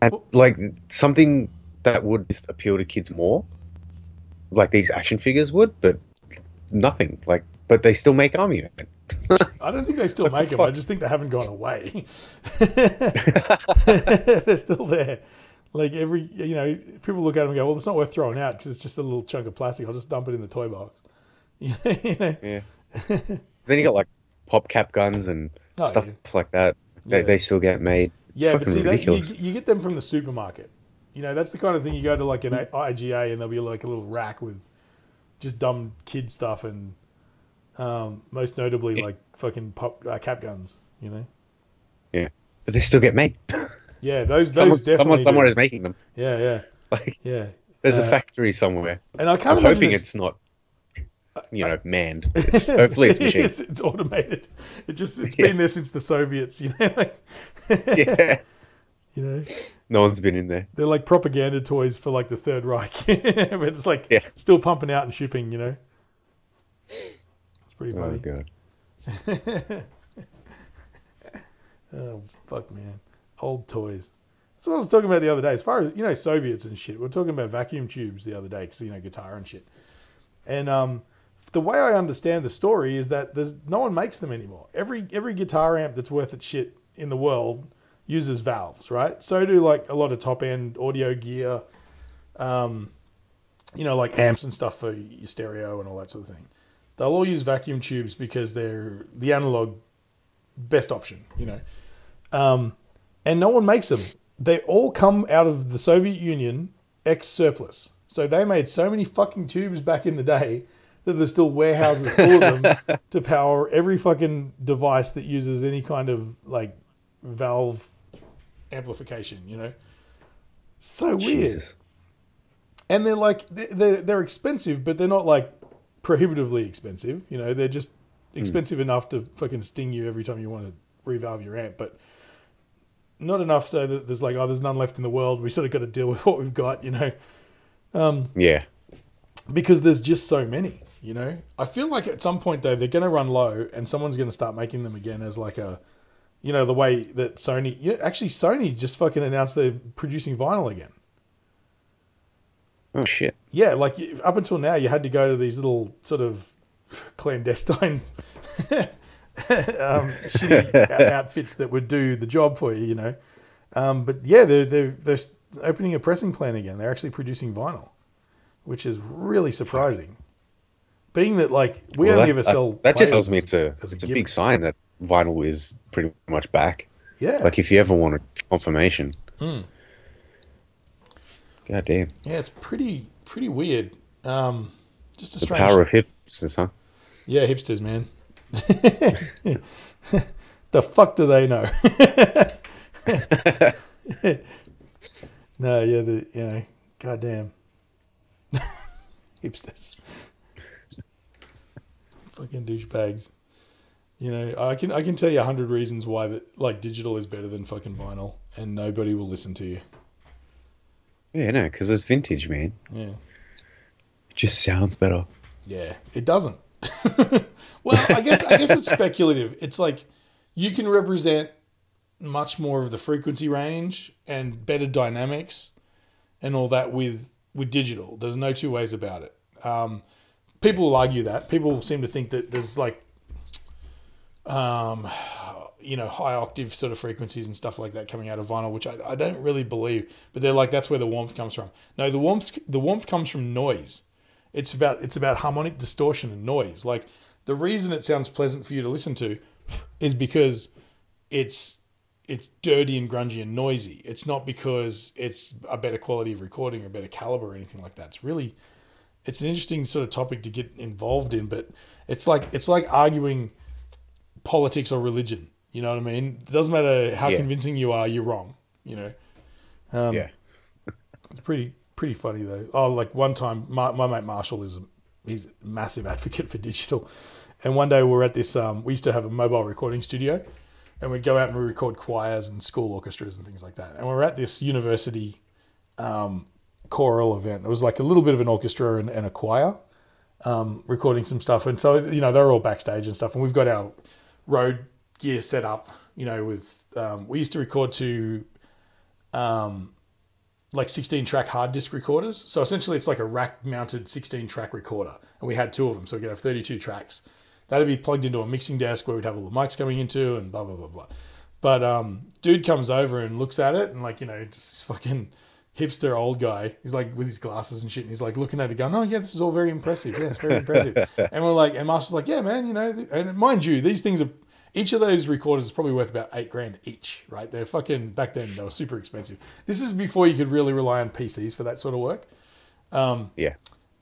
Speaker 2: And like something that would just appeal to kids more, like these action figures would, but nothing. Like, but they still make Army Men.
Speaker 1: I don't think they still make them. I just think they haven't gone away. <laughs> <laughs> They're still there. Like every, you know, people look at them and go, "Well, it's not worth throwing out because it's just a little chunk of plastic. I'll just dump it in the toy box." <laughs> you know?
Speaker 2: Yeah. then you got like pop cap guns and
Speaker 1: Oh,
Speaker 2: stuff
Speaker 1: yeah.
Speaker 2: like that. They,
Speaker 1: Yeah.
Speaker 2: they still get made. It's
Speaker 1: Yeah, but see, they, you, you get them from the supermarket. You know, that's the kind of thing you go to like an hmm. IGA and there'll be like a little rack with just dumb kid stuff and um, most notably like fucking pop uh, cap guns. You know, Yeah,
Speaker 2: but they still get made. <laughs>
Speaker 1: yeah, those those
Speaker 2: someone,
Speaker 1: definitely.
Speaker 2: someone
Speaker 1: do.
Speaker 2: somewhere is making them.
Speaker 1: Yeah, yeah, <laughs>
Speaker 2: Like
Speaker 1: yeah.
Speaker 2: there's
Speaker 1: Uh,
Speaker 2: a factory somewhere.
Speaker 1: And I can't
Speaker 2: I'm hoping
Speaker 1: it's,
Speaker 2: it's not, you know, manned. <laughs> It's, hopefully it's machine.
Speaker 1: it's, it's automated. It just it's
Speaker 2: Yeah.
Speaker 1: been there since the Soviets. You know, like,
Speaker 2: yeah.
Speaker 1: you know,
Speaker 2: No one's been in there.
Speaker 1: they're like propaganda toys for like the Third Reich, but it's like
Speaker 2: Yeah.
Speaker 1: still pumping out and shipping. You know, pretty
Speaker 2: Oh
Speaker 1: funny.
Speaker 2: god. <laughs>
Speaker 1: Oh fuck, man, old toys. That's what I was talking about the other day. As far as you know, Soviets and shit. We are talking about vacuum tubes the other day because you know guitar and shit. And um, the way I understand the story is that there's no one makes them anymore. Every every guitar amp that's worth its shit in the world uses valves, right? So do like a lot of top end audio gear. Um, you know, like amps and stuff for your stereo and all that sort of thing. They'll all use vacuum tubes because they're the analog best option, you know. Um, and no one makes them. They all come out of the Soviet Union ex surplus. So they made so many fucking tubes back in the day that there's still warehouses full of them <laughs> to power every fucking device that uses any kind of like valve amplification, you know. So weird and they're like they're they're expensive, but they're not like prohibitively expensive. You know, they're just hmm. expensive enough to fucking sting you every time you want to revalve your amp, but not enough so that there's like oh, there's none left in the world. We sort of got to deal <laughs> with what we've got. You know, um,
Speaker 2: Yeah.
Speaker 1: because there's just so many. You know, I feel like at some point though they're going to run low, and someone's going to start making them again as like a, you know, the way that Sony. Yeah, actually, Sony just fucking announced they're producing vinyl again.
Speaker 2: Oh shit.
Speaker 1: Yeah, like up until now, you had to go to these little sort of clandestine <laughs> um, shitty <laughs> outfits that would do the job for you, you know. Um, but yeah, they're, they're they're opening a pressing plant again. They're actually producing vinyl, which is really surprising. Being that like we
Speaker 2: Well,
Speaker 1: only
Speaker 2: that,
Speaker 1: ever sell
Speaker 2: that, that just tells me it's a
Speaker 1: as a
Speaker 2: it's a big sign that vinyl is pretty much back.
Speaker 1: yeah
Speaker 2: Like if you ever want a confirmation.
Speaker 1: Mm.
Speaker 2: God damn.
Speaker 1: yeah it's pretty pretty weird. Um, just a
Speaker 2: The
Speaker 1: strange
Speaker 2: power of hipsters, huh?
Speaker 1: Yeah, hipsters, man. <laughs> the fuck do they know? <laughs> no, yeah, the you know, goddamn <laughs> hipsters, fucking douchebags. You know, I can I can tell you a hundred reasons why that like digital is better than fucking vinyl, and nobody will listen to you.
Speaker 2: Yeah, no, because it's vintage, man.
Speaker 1: Yeah.
Speaker 2: It just sounds better.
Speaker 1: Yeah, it doesn't. <laughs> well, I guess I guess it's speculative. It's like you can represent much more of the frequency range and better dynamics and all that with with digital. There's no two ways about it. Um, people will argue that. People seem to think that there's like um, you know, high octave sort of frequencies and stuff like that coming out of vinyl, which I, I don't really believe. But they're like that's where the warmth comes from. No, the warmth the warmth comes from noise. It's about it's about harmonic distortion and noise. Like the reason it sounds pleasant for you to listen to is because it's it's dirty and grungy and noisy. It's not because it's a better quality of recording or better caliber or anything like that. It's really it's an interesting sort of topic to get involved in, but it's like it's like arguing politics or religion. You know what I mean? It doesn't matter how
Speaker 2: Yeah.
Speaker 1: convincing you are, you're wrong. You know. Um,
Speaker 2: yeah.
Speaker 1: It's pretty pretty funny though. Oh, like one time, my, my mate Marshall is a, he's a massive advocate for digital, and one day we were at this. Um, we used to have a mobile recording studio, and we'd go out and we record choirs and school orchestras and things like that. And we are at this university um, choral event. It was like a little bit of an orchestra and, and a choir um, recording some stuff. And so you know they were all backstage and stuff. And we've got our road gear set up. You know, with um, we used to record to um, like 16 track hard disk recorders. So essentially, it's like a rack mounted 16 track recorder, and we had two of them, so we could have 32 tracks. That'd be plugged into a mixing desk where we'd have all the mics coming into, and blah blah blah blah. But um, dude comes over and looks at it, and like you know, just this fucking hipster old guy. He's like with his glasses and shit, and he's like looking at it, going, "Oh yeah, this is all very impressive. Yeah, it's very impressive." <laughs> and we're like, and Marshall's like, "Yeah, man, you know." And mind you, these things are each of those recorders is probably worth about eight grand each, right? They're fucking back then they were super expensive. This is before you could really rely on PCs for that sort of work. Um,
Speaker 2: Yeah.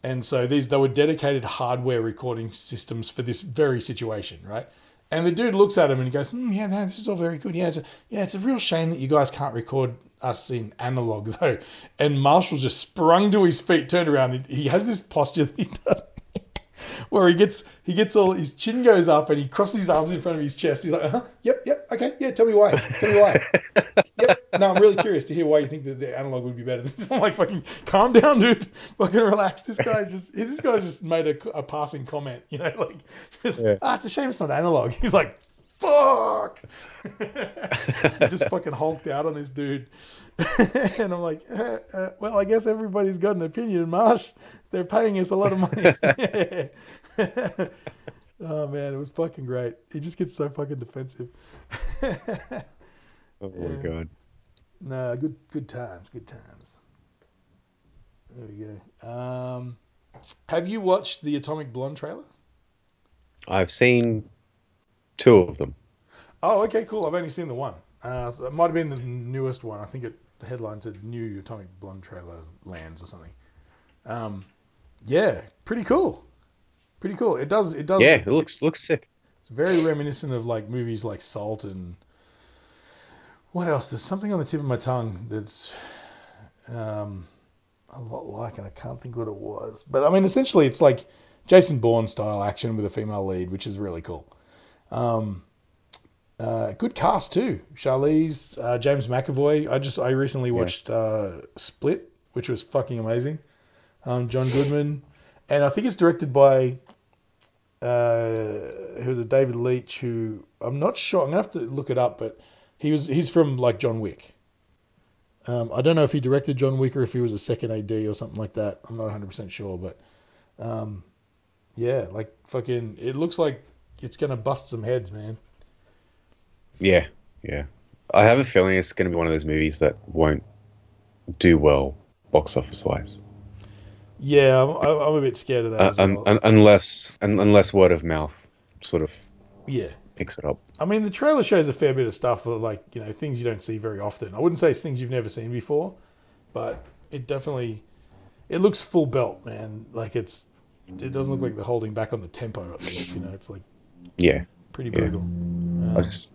Speaker 1: and so these they were dedicated hardware recording systems for this very situation, right? And the dude looks at him and he goes, mm, "Yeah, no, this is all very good. Yeah, it's a, yeah, it's a real shame that you guys can't record us in analog <laughs> though." And Marshall just sprung to his feet, turned around, and he has this posture that he does. Where he gets he gets all his chin goes up and he crosses his arms in front of his chest. He's like, uh-huh, yep, yep, okay, yeah, tell me why. Tell me why. <laughs> yep. No, I'm really curious to hear why you think that the analog would be better than <laughs> this. I'm like, fucking calm down, dude. Fucking relax. This guy's just this guy's just made a, a passing comment, <laughs> you know, like just
Speaker 2: Yeah.
Speaker 1: ah, it's a shame it's not analog. He's like, fuck. <laughs> Just fucking hulked out on this dude. <laughs> and I'm like, uh, uh, well, I guess everybody's got an opinion, Marsh. They're paying us a lot of money. <laughs> oh man, it was fucking great. He just gets so fucking defensive.
Speaker 2: Oh my god.
Speaker 1: No, good good times, good times. There we go. Um, have you watched the Atomic Blonde trailer?
Speaker 2: I've seen two of them.
Speaker 1: Oh, okay, cool. I've only seen the one. Uh, so it might have been the newest one. I think it headlines a new Atomic Blonde trailer lands or something. Um, yeah, pretty cool. Pretty cool. It does. It does.
Speaker 2: Yeah, it looks looks sick.
Speaker 1: It's very reminiscent of like movies like Salt and what else? There's something on the tip of my tongue that's um, a lot like, and I can't think what it was. But I mean, essentially, it's like Jason Bourne style action with a female lead, which is really cool. Um, uh, good cast too. Charlize, uh, James McAvoy. I just I recently watched uh, Split, which was fucking amazing. Um, John Goodman, and I think it's directed by uh, who was a David Leitch, who I'm not sure. I'm gonna have to look it up, but he was he's from like John Wick. Um, I don't know if he directed John Wick or if he was a second AD or something like that. I'm not 100 percent sure, but um, yeah, like fucking, it looks like it's gonna bust some heads, man.
Speaker 2: Yeah, yeah. I have a feeling it's going to be one of those movies that won't do well box office wise,
Speaker 1: Yeah, I'm, I'm a bit scared of that
Speaker 2: uh, un-
Speaker 1: well.
Speaker 2: un- unless un- unless word of mouth sort of
Speaker 1: yeah.
Speaker 2: picks it up.
Speaker 1: I mean, the trailer shows a fair bit of stuff, that, like you know, things you don't see very often. I wouldn't say it's things you've never seen before, but it definitely it looks full belt, man. Like it's it doesn't look like they're holding back on the tempo. At least, you know, it's like
Speaker 2: Yeah,
Speaker 1: pretty
Speaker 2: Yeah.
Speaker 1: brutal.
Speaker 2: I just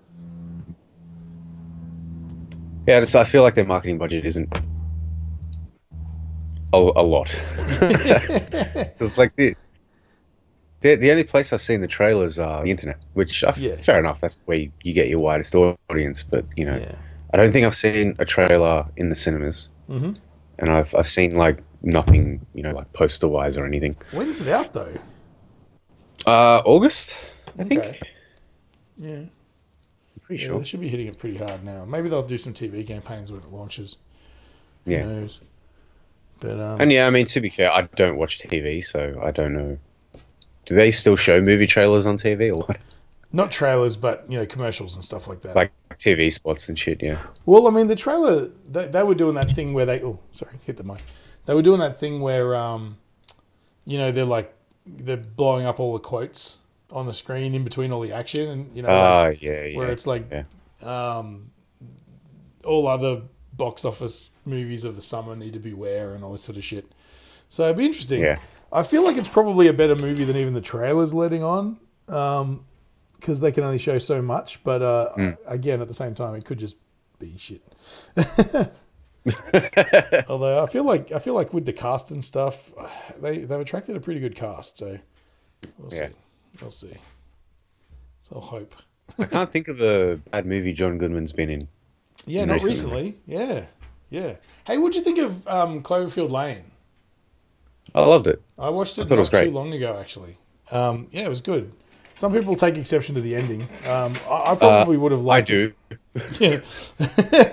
Speaker 2: yeah, I just I feel like their marketing budget isn't a, a lot. <laughs> <laughs> It's like the, the the only place I've seen the trailers are the internet, which uh,
Speaker 1: Yeah.
Speaker 2: fair enough. That's where you, you get your widest audience. But you know,
Speaker 1: Yeah.
Speaker 2: I don't think I've seen a trailer in the cinemas,
Speaker 1: hmm
Speaker 2: and I've I've seen like nothing, you know, like poster wise or anything.
Speaker 1: When's it out though?
Speaker 2: Uh, August, I think.
Speaker 1: Yeah.
Speaker 2: Pretty
Speaker 1: Yeah,
Speaker 2: sure.
Speaker 1: they should be hitting it pretty hard now. Maybe they'll do some TV campaigns when it launches. Who
Speaker 2: Yeah.
Speaker 1: knows? But um,
Speaker 2: And yeah, I mean, to be fair, I don't watch TV, so I don't know. Do they still show movie trailers on TV or what?
Speaker 1: not trailers, but you know, commercials and stuff like that.
Speaker 2: Like TV spots and shit, yeah.
Speaker 1: Well, I mean, the trailer they, they were doing that thing where they oh sorry hit the mic. They were doing that thing where um, you know, they're like they're blowing up all the quotes on the screen in between all the action, and you know,
Speaker 2: Ah,
Speaker 1: like,
Speaker 2: yeah, yeah.
Speaker 1: where it's like
Speaker 2: yeah.
Speaker 1: um, all other box office movies of the summer need to beware and all this sort of shit. So it'd be interesting.
Speaker 2: Yeah.
Speaker 1: I feel like it's probably a better movie than even the trailers letting on, because they can only show so much. But uh,
Speaker 2: Hmm.
Speaker 1: again, at the same time, it could just be shit. <laughs> Although I feel like I feel like with the cast and stuff, they they've attracted a pretty good cast. So we'll
Speaker 2: Yeah.
Speaker 1: see. We'll see. So I'll hope.
Speaker 2: I can't think of a bad movie John Goodman's been in.
Speaker 1: Yeah, not
Speaker 2: Recently.
Speaker 1: recently. Yeah, yeah. Hey, what'd you think of um, Cloverfield Lane?
Speaker 2: I loved it.
Speaker 1: I watched it
Speaker 2: it
Speaker 1: not
Speaker 2: was great.
Speaker 1: too long ago, actually. Um, yeah, it was good. Some people take exception to the ending. Um, I, I probably would have liked.
Speaker 2: I
Speaker 1: do. <laughs> Yeah. <laughs>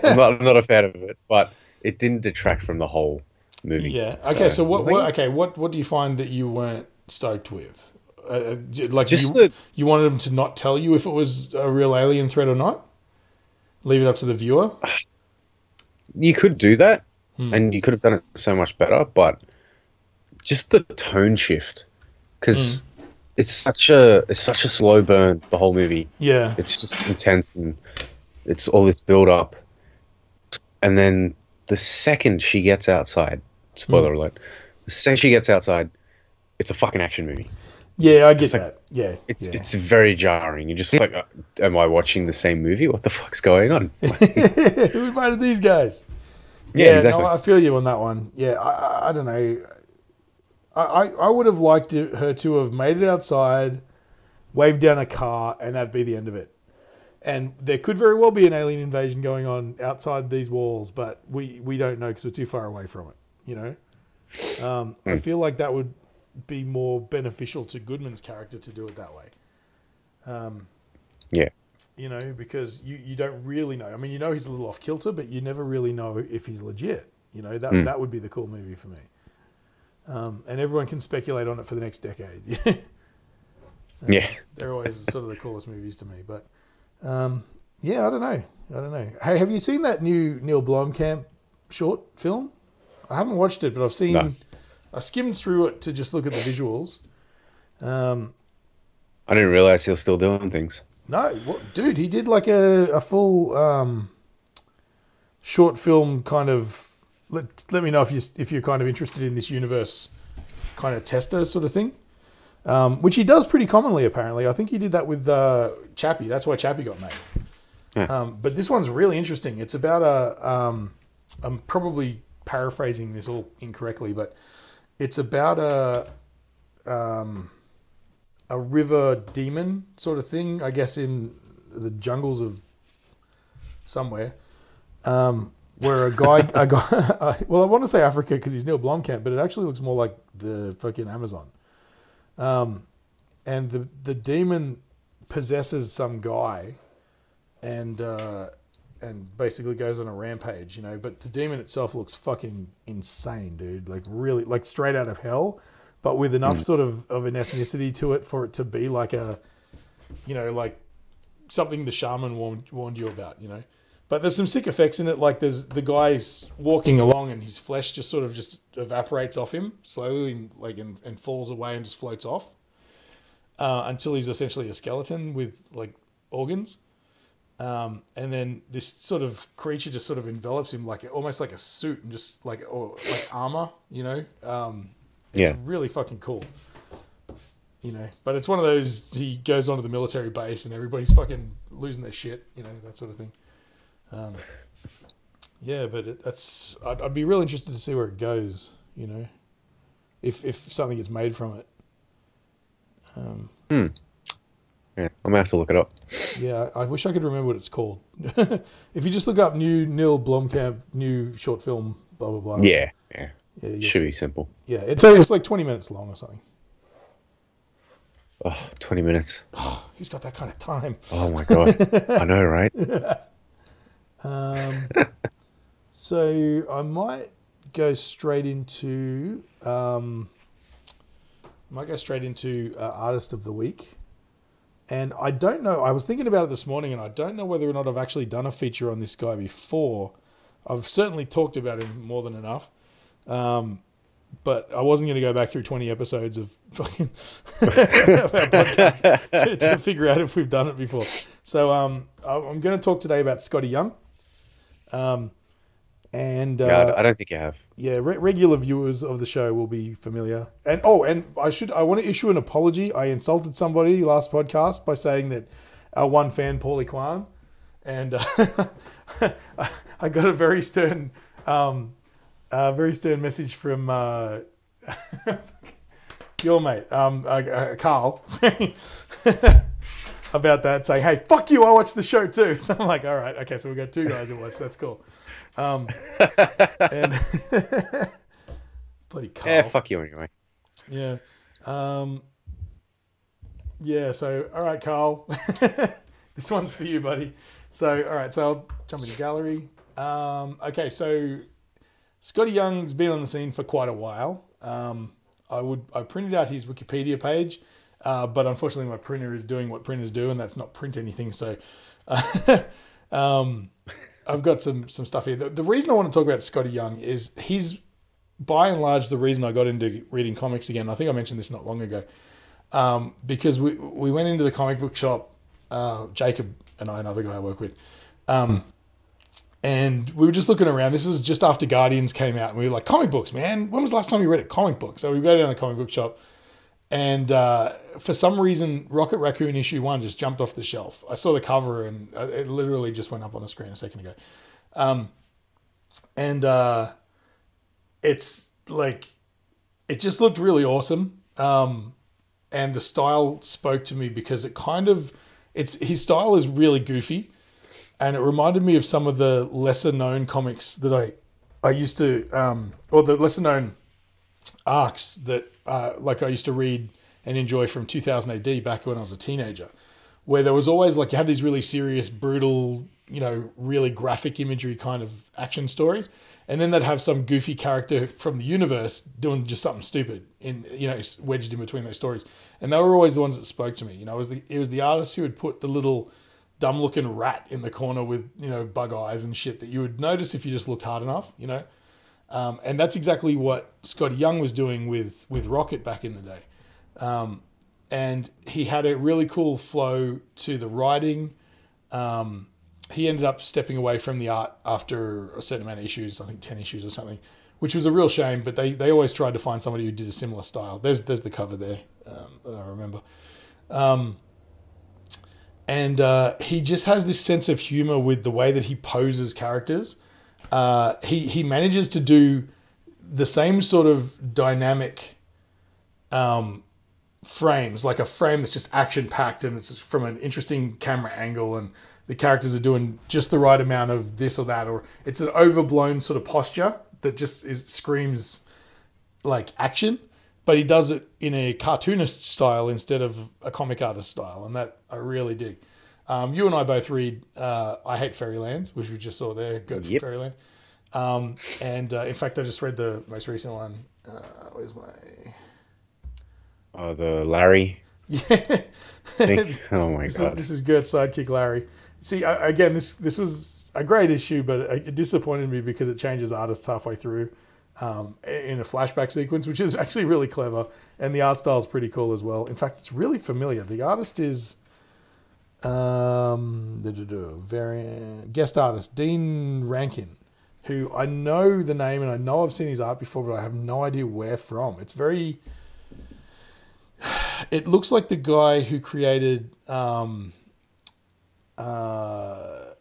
Speaker 2: I'm not, I'm not a fan of it, but it didn't detract from the whole movie.
Speaker 1: Yeah. Okay. So, what, what? Okay. What? What do you find that you weren't stoked with? Uh, Uh, like
Speaker 2: Just
Speaker 1: you,
Speaker 2: the-
Speaker 1: you wanted them to not tell you if it was a real alien threat or not. Leave it up to the viewer.
Speaker 2: you could do that,
Speaker 1: Hmm.
Speaker 2: and you could have done it so much better. But just the tone shift, because
Speaker 1: Hmm.
Speaker 2: it's such a it's such a slow burn. The whole movie,
Speaker 1: Yeah.
Speaker 2: it's just intense, and it's all this build up, and then the second she gets outside, spoiler
Speaker 1: Hmm.
Speaker 2: alert, the second she gets outside, it's a fucking action movie.
Speaker 1: Yeah. I get
Speaker 2: like-
Speaker 1: that. Yeah.
Speaker 2: It's
Speaker 1: yeah.
Speaker 2: it's very jarring. You're just like, uh, am I watching the same movie? What the fuck's going on? <laughs>
Speaker 1: Who invited these guys?
Speaker 2: Yeah,
Speaker 1: Yeah,
Speaker 2: exactly.
Speaker 1: no, I feel you on that one. Yeah, I, I, I don't know. I, I, I would have liked it, her to have made it outside, waved down a car, and that'd be the end of it. And there could very well be an alien invasion going on outside these walls, but we, we don't know because we're too far away from it. You know, um, I feel like that would be more beneficial to Goodman's character to do it that way. Um,
Speaker 2: yeah,
Speaker 1: you know, because you, you don't really know. I mean, you know he's a little off kilter, but you never really know if he's legit. You know, that
Speaker 2: Mm.
Speaker 1: that would be the cool movie for me. Um, and everyone can speculate on it for the next decade. <laughs>
Speaker 2: yeah.
Speaker 1: They're always sort of the coolest movies to me. But um, yeah, I don't know. I don't know. Hey, have you seen that new Neil Blomkamp short film? I haven't watched it, but I've seen.
Speaker 2: No.
Speaker 1: I skimmed through it to just look at the visuals. Um,
Speaker 2: I didn't realize he was still doing things.
Speaker 1: No, what, dude, he did like a, a full um, short film kind of. Let, let me know if you if you're kind of interested in this universe kind of tester sort of thing, um, which he does pretty commonly apparently. I think he did that with uh, Chappie. That's why Chappie got made.
Speaker 2: Yeah.
Speaker 1: Um, but this one's really interesting. It's about a. Um, I'm probably paraphrasing this all incorrectly, but it's about a. Um, a river demon sort of thing, I guess, in the jungles of somewhere, um, where a guy, <laughs> a guy, <laughs> uh, well, I want to say Africa because he's Neil Blomkamp, but it actually looks more like the fucking Amazon. Um, and the the demon possesses some guy, and uh, and basically goes on a rampage, you know. But the demon itself looks fucking insane, dude. Like really, like straight out of hell but with enough sort of, of an ethnicity to it for it to be like a, you know, like something the shaman warned, warned you about, you know. But there's some sick effects in it. Like there's the guy's walking along and his flesh just sort of just evaporates off him slowly, and, like and, and falls away and just floats off uh, until he's essentially a skeleton with like organs. Um, and then this sort of creature just sort of envelops him like almost like a suit and just like or like armor, you know. Um, it's
Speaker 2: Yeah.
Speaker 1: really fucking cool. You know, but it's one of those he goes onto the military base and everybody's fucking losing their shit, you know, that sort of thing. Um, yeah, but it, that's I'd, I'd be real interested to see where it goes, you know, if if something gets made from it. Um,
Speaker 2: Yeah, I'm gonna have to look it up.
Speaker 1: yeah, I wish I could remember what it's called. <laughs> if you just look up new Neil Blomkamp new short film, blah blah blah.
Speaker 2: Yeah, yeah,
Speaker 1: yeah,
Speaker 2: should
Speaker 1: see.
Speaker 2: be simple.
Speaker 1: yeah. It's it's like twenty minutes long or something.
Speaker 2: Oh, 20 minutes.
Speaker 1: Who's got that kind of time?
Speaker 2: Oh my god, <laughs> I know, right? <laughs>
Speaker 1: Um, so I might go straight into um, might go straight into uh, artist of the week, and I don't know. I was thinking about it this morning, and I don't know whether or not I've actually done a feature on this guy before. I've certainly talked about him more than enough, um, but I wasn't going to go back through twenty episodes of <laughs> fucking podcast to, to figure out if we've done it before. So um, I'm going to talk today about Skottie Young. Um, and uh,
Speaker 2: Yeah, I I don't think you have.
Speaker 1: yeah, re- regular viewers of the show will be familiar. And oh, and I should I want to issue an apology. I insulted somebody last podcast by saying that our one fan, Paulie Kwan, and uh, <laughs> I got a very stern, um, very stern message from uh, <laughs> your mate, um, uh, uh, Carl, <laughs> about that, saying, "Hey, fuck you! I watched the show too." So I'm like, "All right, okay, so we got two guys who watched. That's cool." Um, <laughs> and <laughs> bloody Carl.
Speaker 2: Yeah, fuck you anyway.
Speaker 1: Yeah. Um, yeah, so, all right, Carl. <laughs> this one's for you, buddy. So, all right, so I'll jump into gallery. Um, okay, so Skottie Young's been on the scene for quite a while. Um, I would I printed out his Wikipedia page, uh, but unfortunately my printer is doing what printers do, and that's not print anything. So, um, I've got some some stuff here. The, the reason I want to talk about Skottie Young is he's by and large the reason I got into reading comics again. I think I mentioned this not long ago, um, because we we went into the comic book shop. Uh, Jacob and I, another guy I work with, um, and we were just looking around. This is just after Guardians came out, and we were like, "Comic books, man! When was the last time you read a comic book?" So we go down to the comic book shop, and uh, for some reason, Rocket Raccoon issue one just jumped off the shelf. I saw the cover, and uh, it literally just went up on the screen a second ago. Um, and uh, it's like it just looked really awesome. Um, and the style spoke to me because it kind of it's his style is really goofy, and it reminded me of some of the lesser known comics that I I used to um, or the lesser known arcs that uh, like I used to read and enjoy from 2000 AD back when I was a teenager, where there was always like you had these really serious, brutal, you know, really graphic imagery kind of action stories, and then they'd have some goofy character from the universe doing just something stupid in you know wedged in between those stories, and they were always the ones that spoke to me. You know, it was the it was the artist who would put the little dumb looking rat in the corner with you know bug eyes and shit that you would notice if you just looked hard enough. You know. Um, and that's exactly what Skottie Young was doing with with Rocket back in the day. Um, and he had a really cool flow to the writing. Um, he ended up stepping away from the art after a certain amount of issues, I think 10 issues or something, which was a real shame, but they, they always tried to find somebody who did a similar style. There's, there's the cover there um, that I remember. Um, and uh, he just has this sense of humor with the way that he poses characters. Uh, he, he manages to do the same sort of dynamic um, frames, like a frame that's just action packed and it's from an interesting camera angle and the characters are doing just the right amount of this or that, or it's an overblown sort of posture that just is screams like action, but he does it in a cartoonist style instead of a comic artist style, and that I really dig. Um, you and I both read uh, I Hate Fairyland, which we just saw there. Good
Speaker 2: Yep.
Speaker 1: for Fairyland. Um, and uh, in fact, I just read the most recent one. Uh, where's my
Speaker 2: Oh, the Larry <laughs>
Speaker 1: yeah? <laughs>
Speaker 2: oh my
Speaker 1: This is,
Speaker 2: god.
Speaker 1: this is good, sidekick Larry. See, I, again, this this was a great issue, but it disappointed me because it changes artists halfway through um, in a flashback sequence, which is <laughs> actually really clever, and the art style is pretty cool as well. In fact, it's really familiar. The artist is um, variant guest artist Dean Rankine, who I know the name and I know I've seen his art before, but I have no idea where from. It's very. <sighs> It looks like the guy who created. Um, uh,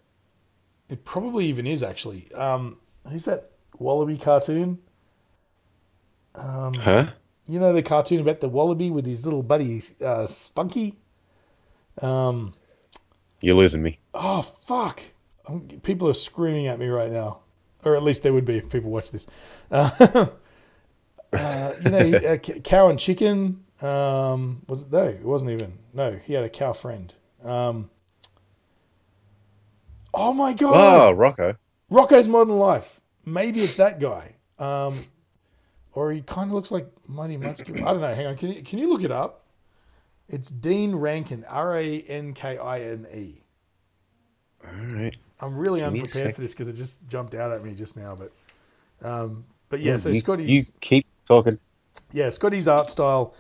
Speaker 1: it probably even is actually. Um, who's that Wallaby cartoon?
Speaker 2: Huh?
Speaker 1: You know the cartoon about the Wallaby with his little buddy uh, Spunky. Um,
Speaker 2: You're losing me.
Speaker 1: oh fuck! People are screaming at me right now, or at least they would be if people watch this. Uh, <laughs> uh, you know, <laughs> uh, cow and chicken. Um, was it no? It wasn't even. No, he had a cow friend. Um, oh my god!
Speaker 2: Oh, Rocko.
Speaker 1: Rocko's Modern Life. Maybe it's that guy. Um, or he kind of looks like Mighty Muskie. I don't know. Hang on. Can you, can you look it up? It's Dean Rankine. R A N K I N E.
Speaker 2: All right.
Speaker 1: I'm really
Speaker 2: a
Speaker 1: unprepared for this because it just jumped out at me just now. But um, but yeah, so
Speaker 2: you,
Speaker 1: Skottie's
Speaker 2: You keep talking.
Speaker 1: yeah, Skottie's art style.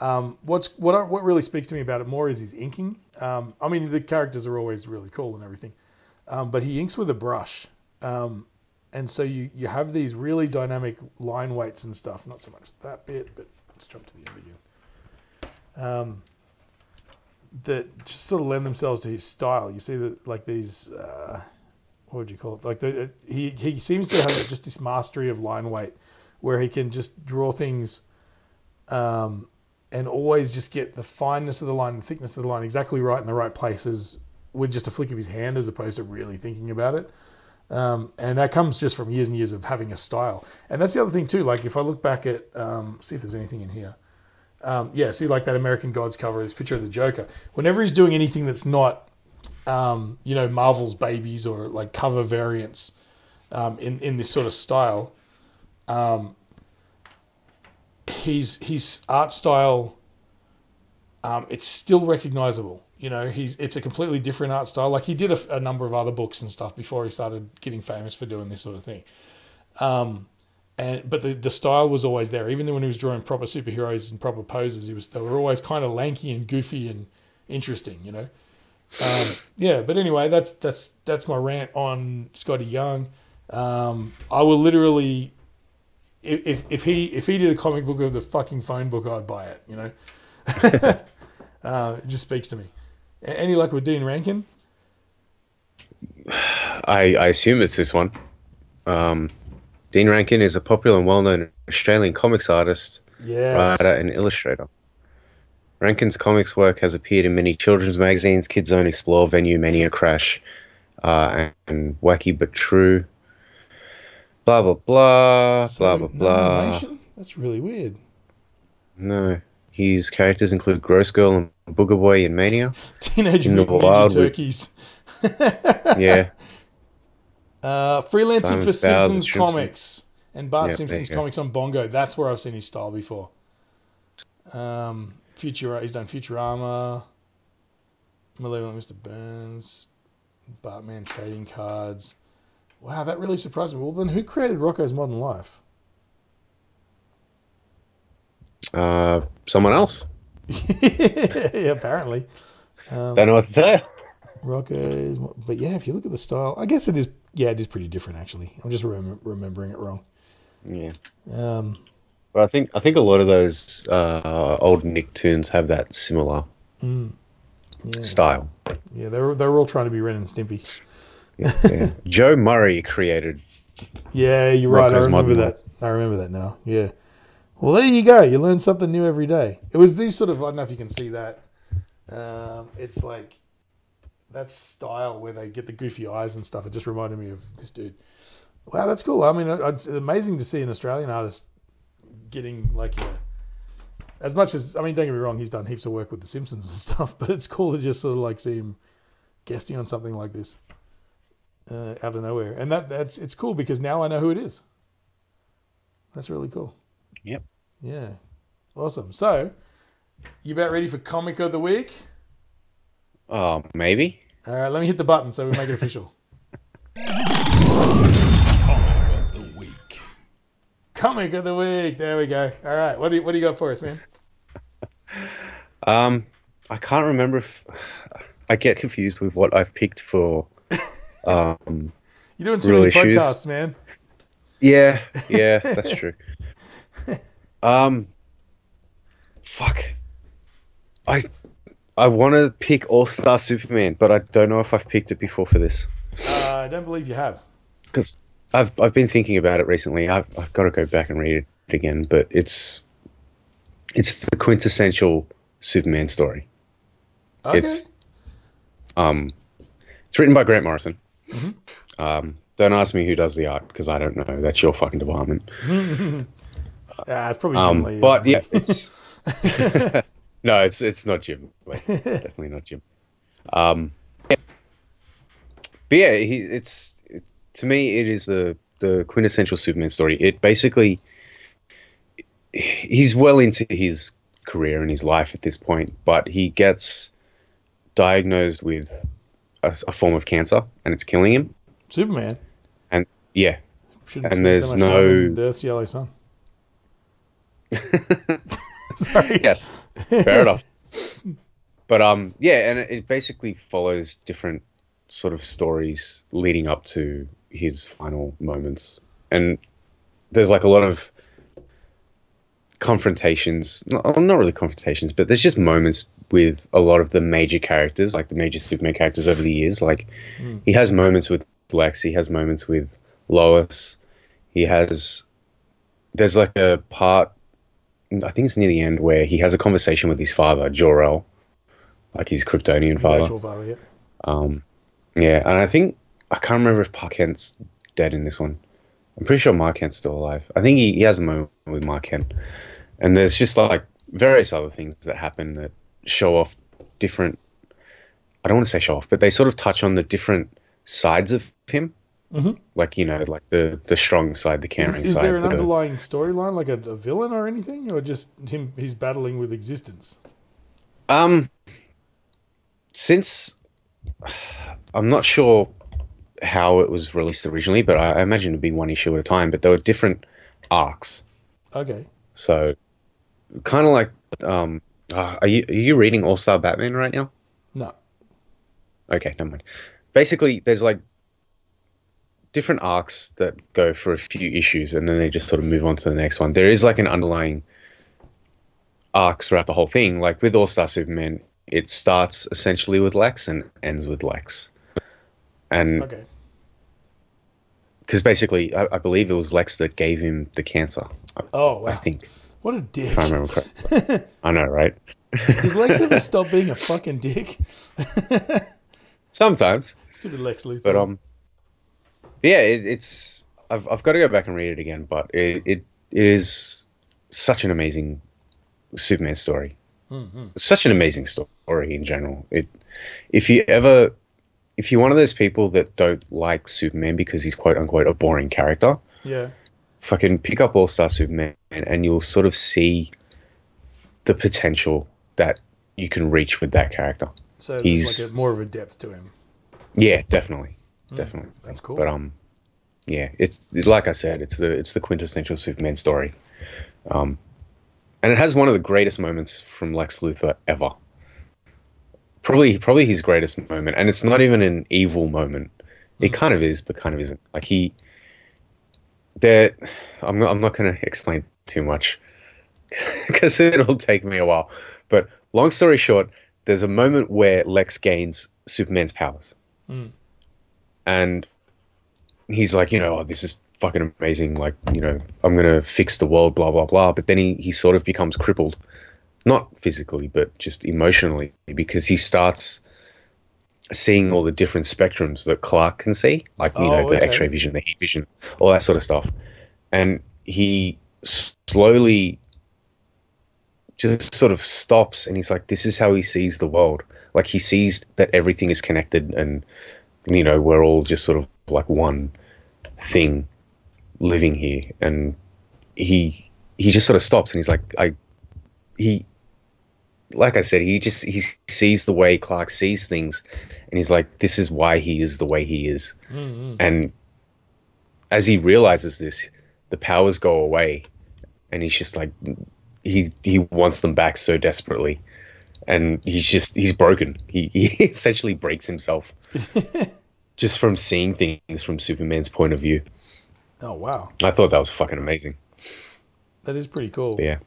Speaker 1: Um, what's what I, what really speaks to me about it more is his inking. Um, I mean, the characters are always really cool and everything, um, but he inks with a brush, um, and so you you have these really dynamic line weights and stuff. Not so much that bit, but let's jump to the end again. Um, that just sort of lend themselves to his style. You see that like these. Uh, what would you call it? Like the he he seems to have just this mastery of line weight, where he can just draw things, um, and always just get the fineness of the line, the thickness of the line exactly right in the right places with just a flick of his hand, as opposed to really thinking about it. Um, and that comes just from years and years of having a style. And that's the other thing too. Like if I look back at, um, see if there's anything in here. Um, yeah, see like that American Gods cover, this picture of the Joker. Whenever he's doing anything that's not um, you know, Marvel's babies or like cover variants um, in in this sort of style. um, his his art style, um, it's still recognizable. You know, he's it's a completely different art style. Like he did a, a number of other books and stuff before he started getting famous for doing this sort of thing. Um, and but the, the style was always there. Even when he was drawing proper superheroes and proper poses, he was they were always kind of lanky and goofy and interesting. You know. Um, yeah, but anyway, that's that's that's my rant on Skottie Young. Um, I will literally, if if he if he did a comic book of the fucking phone book, I'd buy it. You know, <laughs> uh, it just speaks to me. Any luck with Dean Rankine?
Speaker 2: I, I assume it's this one. Um, Dean Rankine is a popular and well-known Australian comics artist,
Speaker 1: Yes.
Speaker 2: writer, and illustrator. Rankine's comics work has appeared in many children's magazines: Kids Zone, Explore, Venue, Mania, Crash, uh, and Wacky but True. Blah blah blah
Speaker 1: So,
Speaker 2: blah blah blah.
Speaker 1: That's really weird.
Speaker 2: No, his characters include Gross Girl and Booger Boy in Mania. <laughs>
Speaker 1: Teenage
Speaker 2: In
Speaker 1: Mutant Ninja
Speaker 2: with-
Speaker 1: Turkeys. <laughs>
Speaker 2: Yeah,
Speaker 1: Uh, freelancing
Speaker 2: Simon
Speaker 1: for Simpsons
Speaker 2: Simpsons.
Speaker 1: comics and Bart
Speaker 2: there
Speaker 1: Simpson's comics on Bongo. That's where I've seen his style before. Um, Futura, he's done Futurama, Malevolent Mr. Burns, Batman trading cards. Wow, that really surprised me. Well, then who created Rocko's Modern Life?
Speaker 2: uh, someone else. <laughs>
Speaker 1: yeah, apparently. Um,
Speaker 2: Don't know what to tell you.
Speaker 1: Rocko's, but yeah, if you look at the style, I guess it is. Yeah, it is pretty different actually. I'm just remem- remembering it wrong.
Speaker 2: Yeah.
Speaker 1: Um,
Speaker 2: But I think I think a lot of those uh, old Nicktoons have that similar
Speaker 1: mm, yeah,
Speaker 2: style.
Speaker 1: yeah, they were they were all trying to be Ren and Stimpy.
Speaker 2: Yeah. <laughs> Joe Murray created.
Speaker 1: Yeah, you're right. I remember that. I remember that now. Yeah. Well, there you go. You learn something new every day. It was these sort of. I don't know if you can see that. Um, it's like that style where they get the goofy eyes and stuff. It just reminded me of this dude. Wow, that's cool. I mean, it's amazing to see an Australian artist getting like a, as much as I mean, don't get me wrong, he's done heaps of work with The Simpsons and <laughs> stuff, but it's cool to just sort of like see him guesting on something like this uh, out of nowhere, and that that's it's cool because now I know who it is. That's really cool.
Speaker 2: Yep.
Speaker 1: Yeah, awesome. So, you about ready for comic of the week?
Speaker 2: Oh, maybe.
Speaker 1: All right, let me hit the button so we make it official.
Speaker 3: Comic of the week.
Speaker 1: comic of the week. There we go. All right, what do you, what do you got for us, man?
Speaker 2: Um, I can't remember if I get confused with what I've picked for. <laughs> Um,
Speaker 1: You're doing too
Speaker 2: Real
Speaker 1: many
Speaker 2: issues.
Speaker 1: podcasts, man.
Speaker 2: yeah, yeah, <laughs> that's true. Um, fuck. I I want to pick All Star Superman, but I don't know if I've picked it before for this
Speaker 1: Uh, I don't believe you have.
Speaker 2: because I've I've been thinking about it recently. I've I've got to go back and read it again, but it's it's the quintessential Superman story.
Speaker 1: Okay.
Speaker 2: It's- Um, it's written by Grant Morrison. Um, don't ask me who does the art because I don't know. That's your fucking department. <laughs>
Speaker 1: Ah, it's probably Jim
Speaker 2: Um,
Speaker 1: Lee.
Speaker 2: but
Speaker 1: something.
Speaker 2: yeah, it's <laughs> <laughs> no, it's it's not Jim. Like, <laughs> definitely not Jim. Um, yeah. but yeah, he, it's it, to me it is the the quintessential Superman story. It basically he's well into his career and his life at this point, but he gets diagnosed with a, a form of cancer and it's killing him.
Speaker 1: Superman
Speaker 2: And yeah,
Speaker 1: shouldn't
Speaker 2: And there's
Speaker 1: so much time in
Speaker 2: no-
Speaker 1: the Earth's yellow sun. <laughs> <laughs> Sorry.
Speaker 2: yes, fair enough. But um, yeah, and it, it basically follows different sort of stories leading up to his final moments, and there's like a lot of confrontations. Not, not really confrontations, but there's just moments with a lot of the major characters, like the major Superman characters over the years. Like he has moments with Lex, he has moments with Lois, he has. There's like a part I think it's near the end where he has a conversation with his father, Jor-El, like his Kryptonian
Speaker 1: His
Speaker 2: father.
Speaker 1: father, yeah.
Speaker 2: Um, yeah, and I think I can't remember if Pa Kent's dead in this one. I'm pretty sure Ma Kent's still alive. I think he, he has a moment with Ma Kent, and there's just like various other things that happen that show off different. I don't want to say show off, but they sort of touch on the different sides of him Like you know, like the the strong side, the
Speaker 1: Is,
Speaker 2: caring
Speaker 1: is
Speaker 2: side.
Speaker 1: Is there an
Speaker 2: the-
Speaker 1: underlying storyline, like a, a villain or anything, or just him? He's battling with existence.
Speaker 2: Um, since I'm not sure how it was released originally, but I, I imagine it'd be one issue at a time. But there were different arcs,
Speaker 1: Okay.
Speaker 2: so kind of like um, uh, are you are you reading All Star Batman right now?
Speaker 1: No.
Speaker 2: Okay, never mind. Basically, there's like different arcs that go for a few issues, and then they just sort of move on to the next one. There is like an underlying arc throughout the whole thing. Like with All Star Superman, it starts essentially with Lex and ends with Lex, and
Speaker 1: Okay.
Speaker 2: because basically, I, I believe it was Lex that gave him the cancer.
Speaker 1: Oh wow.
Speaker 2: I think,
Speaker 1: What a dick.
Speaker 2: if I remember correctly. <laughs> I know, right?
Speaker 1: Does Lex ever <laughs> stop being a fucking dick? <laughs>
Speaker 2: Sometimes.
Speaker 1: Stupid Lex Luthor.
Speaker 2: But um, yeah, it, it's I've I've got to go back and read it again. But it, it is such an amazing Superman story. Mm-hmm. Such an amazing story in general. It if you ever if you're one of those people that don't like Superman because he's quote unquote a boring character,
Speaker 1: yeah.
Speaker 2: fucking pick up All Star Superman and you'll sort of see the potential that you can reach with that character.
Speaker 1: So
Speaker 2: He's-
Speaker 1: like a, more of a depth to him.
Speaker 2: Yeah, definitely, definitely.
Speaker 1: That's cool.
Speaker 2: But um, yeah, it's it- like I said, it's the it's the quintessential Superman story, um, and it has one of the greatest moments from Lex Luthor ever. Probably probably his greatest moment, and it's not even an evil moment. It kind of is, but kind of isn't. Like he, there, I'm not I'm not going to explain too much <laughs> because it'll take me a while. But long story short, there's a moment where Lex gains Superman's powers and he's like, you know, oh, this is fucking amazing. Like, you know, I'm gonna fix the world, blah blah blah. But then he he sort of becomes crippled, not physically, but just emotionally, because he starts seeing all the different spectrums that Clark can see, like you know,
Speaker 1: Oh,
Speaker 2: the
Speaker 1: okay.
Speaker 2: X-ray vision, the heat vision, all that sort of stuff, and he slowly just sort of stops and he's like this is how he sees the world like he sees that everything is connected and you know we're all just sort of like one thing living here. And he he just sort of stops and he's like i he like i said he just he sees the way clark sees things and he's like this is why he is the way he is. Mm-hmm. And as he realizes this the powers go away and he's just like he he wants them back so desperately and he's just he's broken. He, he <laughs> essentially breaks himself <laughs> just from seeing things from superman's point of view.
Speaker 1: Oh wow,
Speaker 2: i thought that was fucking amazing.
Speaker 1: That is pretty cool.
Speaker 2: but yeah.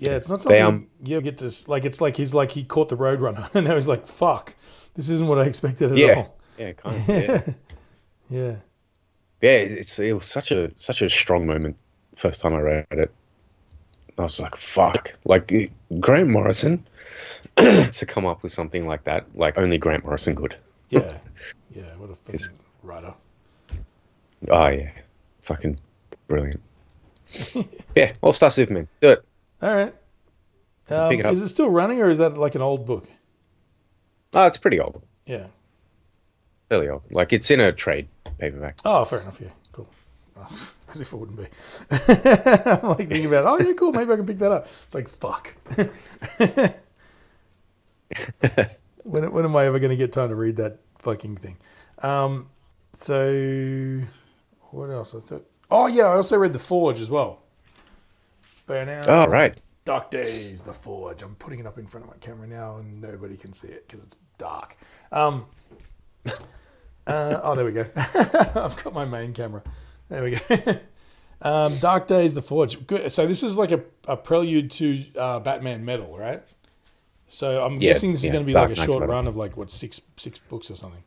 Speaker 1: Yeah, it's not something
Speaker 2: um,
Speaker 1: you get to like. It's like he's like he caught the Roadrunner, <laughs> and now he's like, "Fuck, this isn't what I expected at
Speaker 2: yeah.
Speaker 1: all."
Speaker 2: yeah kind of yeah.
Speaker 1: Yeah,
Speaker 2: yeah it's it was such a such a strong moment first time i read it i was like fuck like grant morrison <clears throat> to come up with something like that like only grant morrison could
Speaker 1: yeah, <laughs> yeah. What a fucking writer.
Speaker 2: Oh yeah, fucking brilliant. <laughs> yeah, All Star Superman. Do it.
Speaker 1: All right. Um,
Speaker 2: it
Speaker 1: is it still running, or is that like an old book?
Speaker 2: Oh, it's pretty old,
Speaker 1: Yeah.
Speaker 2: fairly old. Like it's in a trade paperback.
Speaker 1: Oh, fair enough. Yeah, cool. <laughs> As if it wouldn't be. <laughs> I'm like thinking about, oh yeah, cool. Maybe I can pick that up. It's like fuck. <laughs> when when am I ever going to get time to read that fucking thing? Um, so what else? I thought. Oh yeah, I also read The Forge as well.
Speaker 2: Oh right.
Speaker 1: Dark Days, The Forge. I'm putting it up in front of my camera now, and nobody can see it because it's dark. Um, <laughs> uh, oh, there we go. I've got my main camera. There we go. <laughs> um, Dark Days, The Forge. Good. So this is like a, a prelude to uh, Batman Metal, right? So I'm
Speaker 2: Yeah,
Speaker 1: guessing this is going to be
Speaker 2: Dark
Speaker 1: like a
Speaker 2: Knight's
Speaker 1: short
Speaker 2: Metal.
Speaker 1: run of like what six six books or something.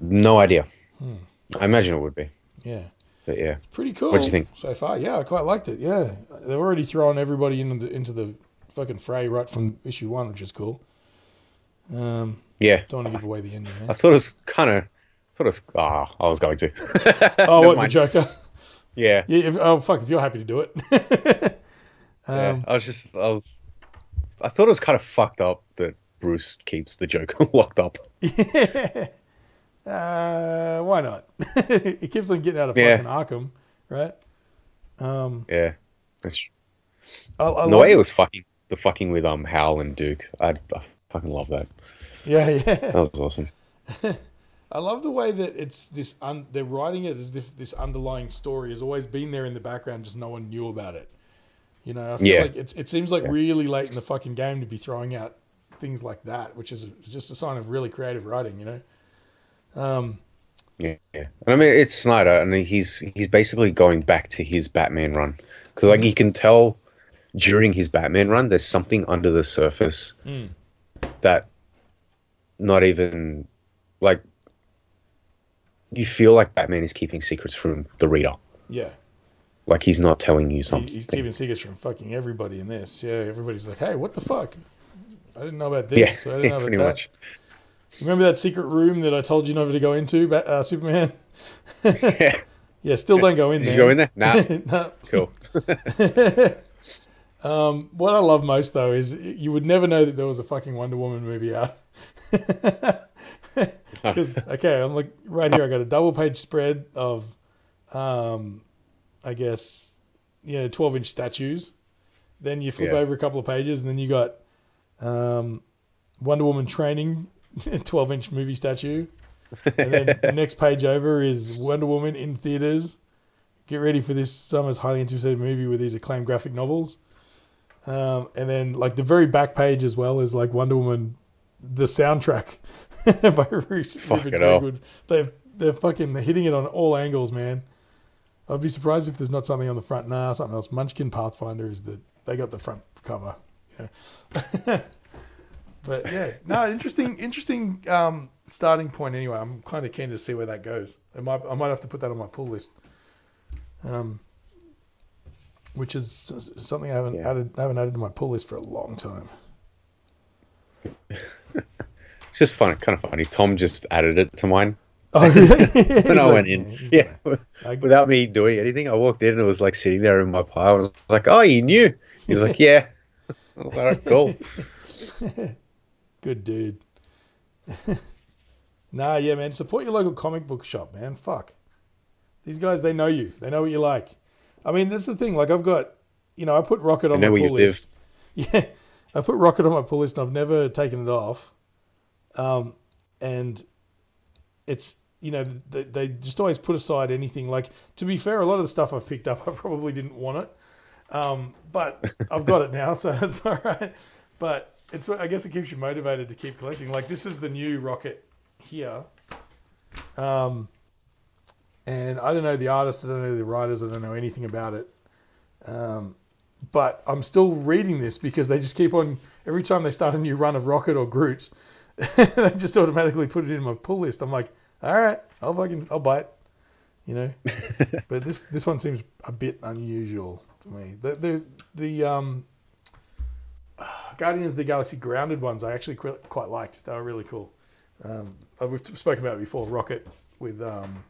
Speaker 2: No idea. I imagine it would be,
Speaker 1: Yeah.
Speaker 2: but yeah.
Speaker 1: Pretty cool.
Speaker 2: What'd you think?
Speaker 1: so far? Yeah, I quite liked it. Yeah, they've already thrown everybody into the into the fucking fray right from issue one, which is cool. Um,
Speaker 2: Yeah.
Speaker 1: don't want to give away the ending
Speaker 2: I thought it was kind of. Thought it was. Ah, I was going to. <laughs>
Speaker 1: Oh, what the. Joker?
Speaker 2: Yeah.
Speaker 1: Yeah. If, oh, fuck! If you're happy to do it. <laughs>
Speaker 2: yeah.
Speaker 1: um,
Speaker 2: I was just. I was. I thought it was kind of fucked up that Bruce keeps the Joker <laughs> locked up.
Speaker 1: Uh, why not? he keeps on getting out of
Speaker 2: Yeah.
Speaker 1: fucking Arkham, right? Um,
Speaker 2: Yeah. That's,
Speaker 1: I, I
Speaker 2: the way
Speaker 1: it-
Speaker 2: it was fucking the fucking with um Hal and Duke, I, I fucking love that.
Speaker 1: Yeah, yeah.
Speaker 2: That was awesome.
Speaker 1: I love the way that it's this. Un, they're writing it as if this underlying story has always been there in the background, just no one knew about it. You know, I feel
Speaker 2: Yeah.
Speaker 1: like it's, it seems like really late in the fucking game to be throwing out things like that, which is just a sign of really creative writing. You know, um,
Speaker 2: Yeah, yeah. And I mean, it's Snyder, and he's he's basically going back to his Batman run because, like, you can tell during his Batman run, there's something under the surface
Speaker 1: Mm.
Speaker 2: that not even like you feel like Batman is keeping secrets from the reader.
Speaker 1: yeah,
Speaker 2: Like he's not telling you something.
Speaker 1: he's keeping secrets from fucking everybody in this. Yeah, everybody's like, hey, what the fuck? I didn't know about
Speaker 2: yeah,
Speaker 1: this. I didn't <laughs> know about
Speaker 2: pretty
Speaker 1: that.
Speaker 2: much.
Speaker 1: Remember that secret room that I told you never to go into, Bat- uh, Superman?
Speaker 2: yeah. <laughs> <laughs>
Speaker 1: Yeah, still don't go in
Speaker 2: Did
Speaker 1: there.
Speaker 2: you go in there? Nah.
Speaker 1: no.
Speaker 2: Cool.
Speaker 1: Um, what I love most though is you would never know that there was a fucking Wonder Woman movie out. <laughs> Because okay, I'm like right here. I got a double page spread of, um, I guess, you know, 12 inch statues. Then you flip
Speaker 2: Yeah.
Speaker 1: over a couple of pages, and then you got um, Wonder Woman training, <laughs> 12 inch movie statue. And then the <laughs> next page over is Wonder Woman in theaters. Get ready for this summer's highly anticipated movie with these acclaimed graphic novels. Um, and then like the very back page as well is like Wonder Woman, the soundtrack <laughs> by Rupert
Speaker 2: Fuck it all.
Speaker 1: Greenwood. They're they're fucking hitting it on all angles, man. I'd be surprised if there's not something on the front. Nah, something else. Munchkin Pathfinder is the they got the front cover. You know? <laughs> but yeah, no, interesting, interesting um, starting point. Anyway, I'm kind of keen to see where that goes. I might I might have to put that on my pull list. Um, which is something I haven't
Speaker 2: Yeah.
Speaker 1: added haven't added to my pull list for a long time. <laughs>
Speaker 2: It's just fun, kind of funny. Tom just added it to mine
Speaker 1: Oh, <laughs>
Speaker 2: when I went in. Mm, yeah,
Speaker 1: I- <laughs>
Speaker 2: without me doing anything, I walked in and it was like sitting there in my pile. I was like, "Oh, you knew?" He's like, "Yeah." <laughs> I was like, "All right, cool."
Speaker 1: Good dude. nah, yeah, man. Support your local comic book shop, man. Fuck. These guys, they know you. They know what you like. I mean, that's the thing. Like, I've got, you know, I put Rocket on my pull list.
Speaker 2: live.
Speaker 1: Yeah, I put Rocket on my pull list, and I've never taken it off. Um, and it's you know they, they just always put aside anything. Like to be fair, a lot of the stuff I've picked up, <laughs> I probably didn't want it, um, but I've got it now, <laughs> so it's all right. But it's I guess it keeps you motivated to keep collecting. Like this is the new Rocket here. Um, and I don't know the artist, I don't know the writers, I don't know anything about it. Um, but I'm still reading this because they just keep on every time they start a new run of Rocket or Groot, <laughs> they just automatically put it in my pull list. I'm like, all right, I'll fucking I'll buy it, you know. <laughs> but this this one seems a bit unusual to me. The the the um, <sighs> Guardians of the Galaxy grounded ones I actually quite, liked. They were really cool. Um, uh, we've spoken about it before. Rocket with um,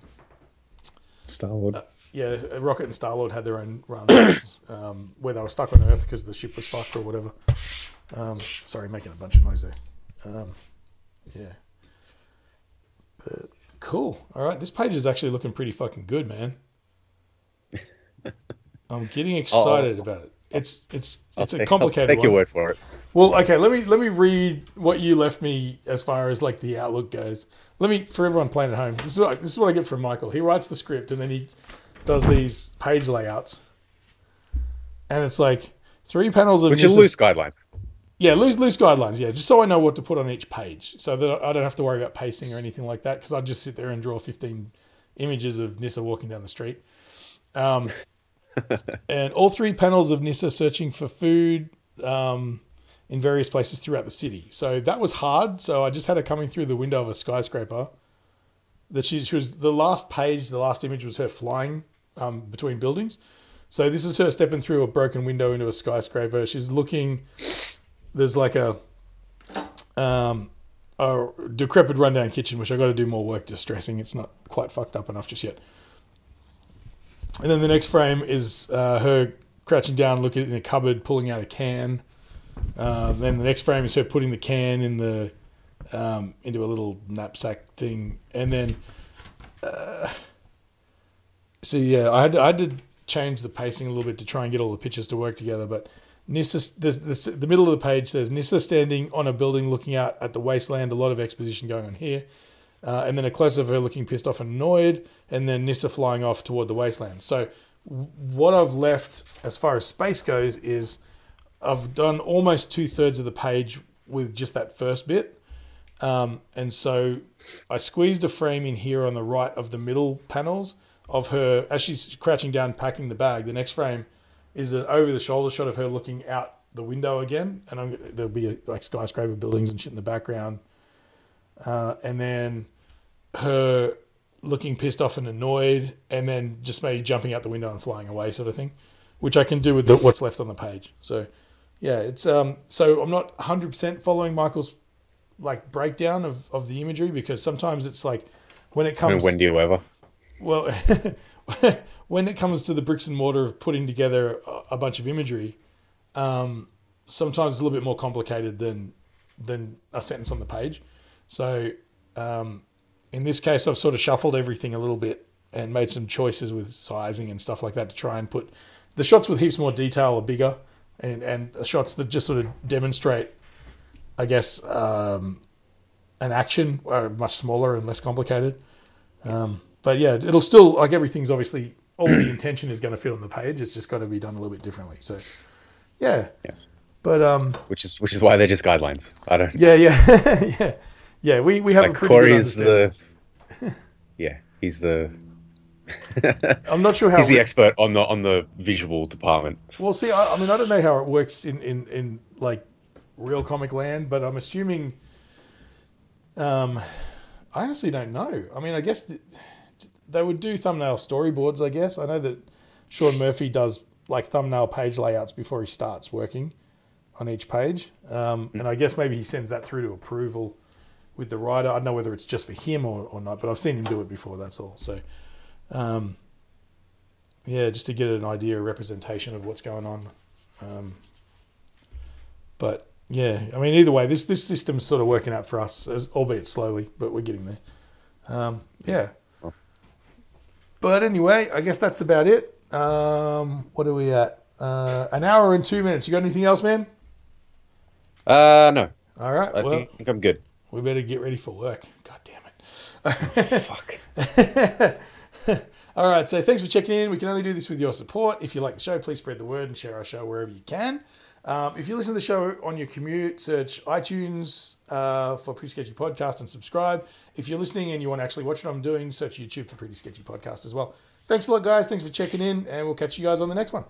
Speaker 2: Star Lord.
Speaker 1: yeah, Rocket and Star Lord had their own runs <coughs> um, where they were stuck on Earth because the ship was fucked or whatever. Um, sorry, making a bunch of noise there. Um, yeah, but cool. All right, this page is actually looking pretty fucking good, man. <laughs> I'm getting excited about it. It's it's
Speaker 2: I'll
Speaker 1: it's a
Speaker 2: take,
Speaker 1: complicated
Speaker 2: I'll take
Speaker 1: one.
Speaker 2: your word for it.
Speaker 1: Well, okay, let me let me read what you left me as far as like the outlook goes. Let me for everyone playing at home. This is what this is what I get from Michael. He writes the script and then he does these page layouts, and it's like three panels of
Speaker 2: Which is loose guidelines.
Speaker 1: Yeah, loose loose guidelines. Yeah, just so I know what to put on each page, so that I don't have to worry about pacing or anything like that. Because I just sit there and draw fifteen images of Nissa walking down the street. Um, <laughs> and all three panels of Nissa searching for food um, in various places throughout the city. So that was hard. So I just had her coming through the window of a skyscraper. That she, she was the last page, the last image was her flying um, between buildings. So this is her stepping through a broken window into a skyscraper. She's looking. There's like a um, a decrepit rundown kitchen, which I've got to do more work distressing. It's not quite fucked up enough just yet. And then the next frame is uh, her crouching down, looking in a cupboard, pulling out a can. Um, then the next frame is her putting the can in the um, into a little knapsack thing, and then. Uh, so yeah, I had I had to change the pacing a little bit to try and get all the pictures to work together, but. Nissa, this, the middle of the page says Nissa standing on a building looking out at the wasteland. A lot of exposition going on here. Uh, and then a close of her looking pissed off annoyed, and then Nissa flying off toward the wasteland. So, what I've left as far as space goes is I've done almost two thirds of the page with just that first bit. Um, and so I squeezed a frame in here on the right of the middle panels of her as she's crouching down packing the bag. The next frame is an over the shoulder shot of her looking out the window again, and I'm, there'll be like skyscraper buildings and shit in the background. Uh, and then her looking pissed off and annoyed, and then just maybe jumping out the window and flying away, sort of thing, which I can do with the, what's left on the page. So, yeah, it's um. So I'm not 100 percent following Michael's like breakdown of, of the imagery because sometimes it's like when it
Speaker 2: I mean,
Speaker 1: comes
Speaker 2: when do you ever?
Speaker 1: well, <laughs> when it comes to the bricks and mortar of putting together a, bunch of imagery, um, sometimes it's a little bit more complicated than than a sentence on the page. So um, in this case, I've sort of shuffled everything a little bit and made some choices with sizing and stuff like that to try and put the shots with heaps more detail are bigger, and and shots that just sort of demonstrate, I guess, um, an action are much smaller and less complicated. Um, but yeah, it'll still like everything's obviously all the <clears throat> intention is going to fit on the page. It's just got to be done a little bit differently. So yeah,
Speaker 2: Yes.
Speaker 1: but um,
Speaker 2: Which is which is why they're just guidelines. I don't.
Speaker 1: yeah, yeah, <laughs> yeah, yeah. We we have a
Speaker 2: like
Speaker 1: pretty
Speaker 2: Corey's
Speaker 1: good
Speaker 2: the. <laughs> Yeah, he's the <laughs>
Speaker 1: I'm not sure how.
Speaker 2: he's the expert on the on the visual department.
Speaker 1: well, see, I, I mean, I don't know how it works in in in like real comic land, but I'm assuming. Um, I honestly don't know. I mean, I guess th- they would do thumbnail storyboards. I guess I know that Sean Murphy does like thumbnail page layouts before he starts working on each page, um, and I guess maybe he sends that through to approval with the writer. I don't know whether it's just for him or, or not, but I've seen him do it before. That's all. So, um, yeah, just to get an idea, a representation of what's going on. Um, but yeah, I mean, either way, this this system's sort of working out for us, as, albeit slowly, but we're getting there. Um, yeah. But anyway, I guess that's about it. Um, what are we at? Uh, an hour and two minutes. You got anything else, man?
Speaker 2: Uh, no,
Speaker 1: All right.
Speaker 2: I
Speaker 1: well,
Speaker 2: think, I think I'm good.
Speaker 1: we better get ready for work. God damn it.
Speaker 2: Fuck. <laughs>
Speaker 1: All right, so thanks for checking in. We can only do this with your support. If you like the show, please spread the word and share our show wherever you can. Um, if you listen to the show on your commute, search iTunes uh, for Pretty Sketchy Podcast and subscribe. If you're listening and you want to actually watch what I'm doing, search YouTube for Pretty Sketchy Podcast as well. Thanks a lot, guys. Thanks for checking in, and we'll catch you guys on the next one.